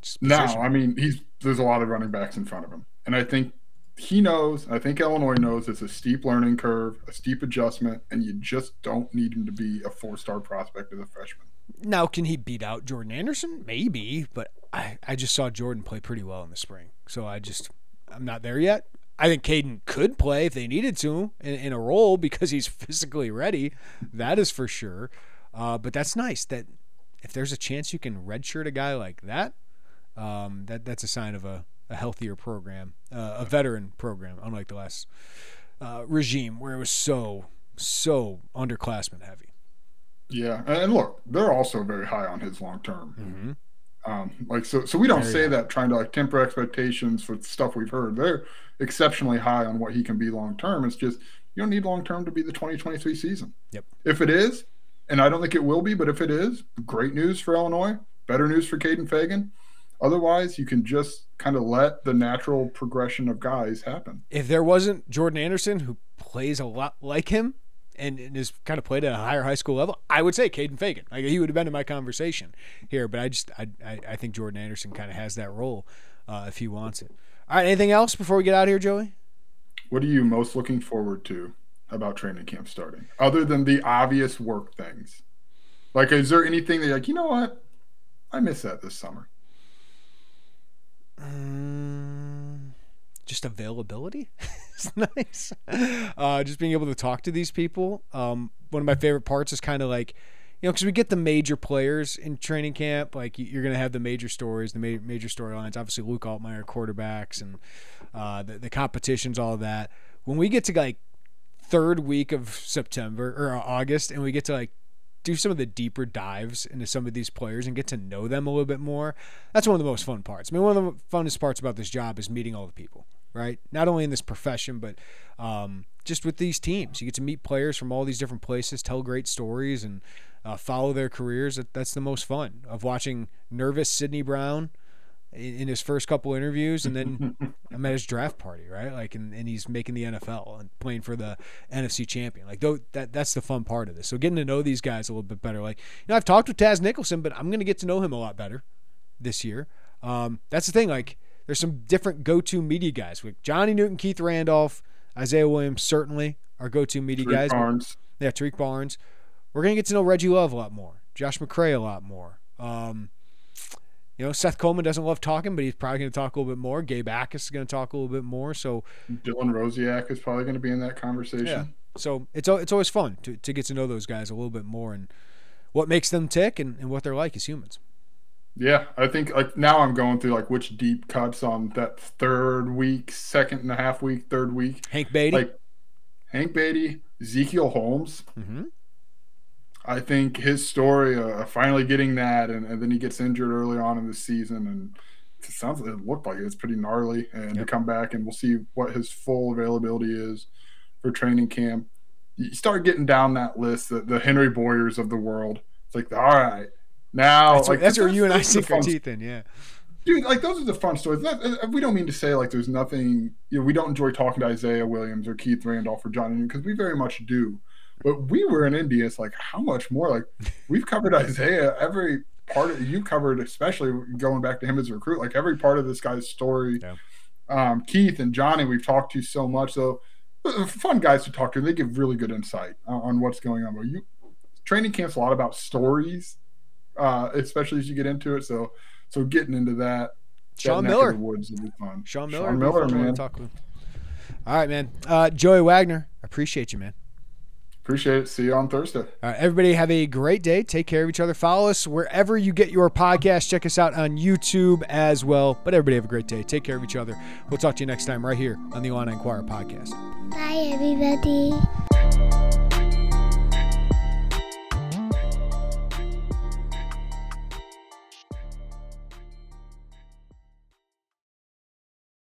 Just now. I mean, he's there's a lot of running backs in front of him, and I think he knows. I think Illinois knows it's a steep learning curve, a steep adjustment, and you just don't need him to be a four-star prospect as a freshman. Now, can he beat out Jordan Anderson? Maybe, but I, I just saw Jordan play pretty well in the spring. So I just, I'm not there yet. I think Kaden could play if they needed to in, in a role because he's physically ready. That is for sure. Uh, but that's nice that if there's a chance you can redshirt a guy like that, um, that that's a sign of a, a healthier program, uh, a veteran program, unlike the last uh, regime where it was so, so underclassmen heavy. Yeah, and look, they're also very high on his long term. Mm-hmm. Um, like so, so we don't Very say that trying to like temper expectations for stuff we've heard. They're exceptionally high on what he can be long term. It's just you don't need long term to be the 2023 season. Yep. If it is, and I don't think it will be, but if it is, great news for Illinois. Better news for Kaden Feagin. Otherwise, you can just kind of let the natural progression of guys happen. if there wasn't Jordan Anderson who plays a lot like him and, and is kind of played at a higher high school level, I would say Kaden Feagin. Like he would have been in my conversation here, but I just I I, I think Jordan Anderson kind of has that role uh, if he wants it. All right, anything else before we get out of here, Joey? What are you most looking forward to about training camp starting, other than the obvious work things? Like, is there anything that you're like, you know what? I miss that this summer. Mm, just availability is nice. Uh, just being able to talk to these people. Um, one of my favorite parts is kind of like, you know, because we get the major players in training camp. Like you- you're going to have the major stories, the ma- major storylines. Obviously, Luke Altmaier, quarterbacks, and uh, the, the competitions, all of that. When we get to like third week of September or August, and we get to like do some of the deeper dives into some of these players and get to know them a little bit more. That's one of the most fun parts. I mean, one of the funnest parts about this job is meeting all the people, right? Not only in this profession, but um, just with these teams. You get to meet players from all these different places, tell great stories, and uh, follow their careers. That's the most fun of watching nervous Sidney Brown in, in his first couple interviews, and then I'm at his draft party, right? Like, and, and he's making the NFL and playing for the NFC champion. Like, though that that's the fun part of this. So getting to know these guys a little bit better. Like, you know, I've talked with Taz Nicholson, but I'm gonna get to know him a lot better this year. Um, that's the thing. Like, there's some different go-to media guys. With Johnny Newton, Keith Randolph, Isaiah Williams, certainly our go-to media Tariq guys. Barnes. Yeah, Tariq Barnes. We're gonna get to know Reggie Love a lot more, Josh McCray a lot more. Um, you know, Seth Coleman doesn't love talking, but he's probably going to talk a little bit more. Gabe Jacas is going to talk a little bit more. So, Dylan Rosiak is probably going to be in that conversation. yeah. So it's it's always fun to, to get to know those guys a little bit more and what makes them tick and, and what they're like as humans. Yeah, I think like now I'm going through like which deep cuts on that third week, second and a half week, third week. Hank Beatty. Like Hank Beatty, Ezekiel Holmes. Mhm. I think his story uh, of finally getting that, and, and then he gets injured early on in the season, and it sounds like it looked like it's pretty gnarly. And to Yep. come back, and we'll see what his full availability is for training camp. You start getting down that list, the, the Henry Boyers of the world. It's like, all right, now that's, like that's where you and I sink our teeth in. Yeah. dude like those are the fun stories Not, uh, we don't mean to say like there's nothing you know we don't enjoy talking to isaiah williams or keith randolph or johnny because we very much do but we were in india it's like how much more like we've covered isaiah every part of you covered especially going back to him as a recruit like every part of this guy's story Yeah. um, keith and johnny we've talked to so much so uh, fun guys to talk to they give really good insight on, on what's going on but you training camp's a lot about stories uh, especially as you get into it so so getting into that Sean that neck of Miller. woods be fun. Sean Miller. Sean Miller, man. Talk with. All right, man. Uh, Joey Wagner, appreciate you, man. Appreciate it. See you on Thursday. All right, everybody have a great day. Take care of each other. Follow us wherever you get your podcast. Check us out on YouTube as well. But everybody have a great day. Take care of each other. We'll talk to you next time right here on the Illini Inquirer podcast. Bye, everybody.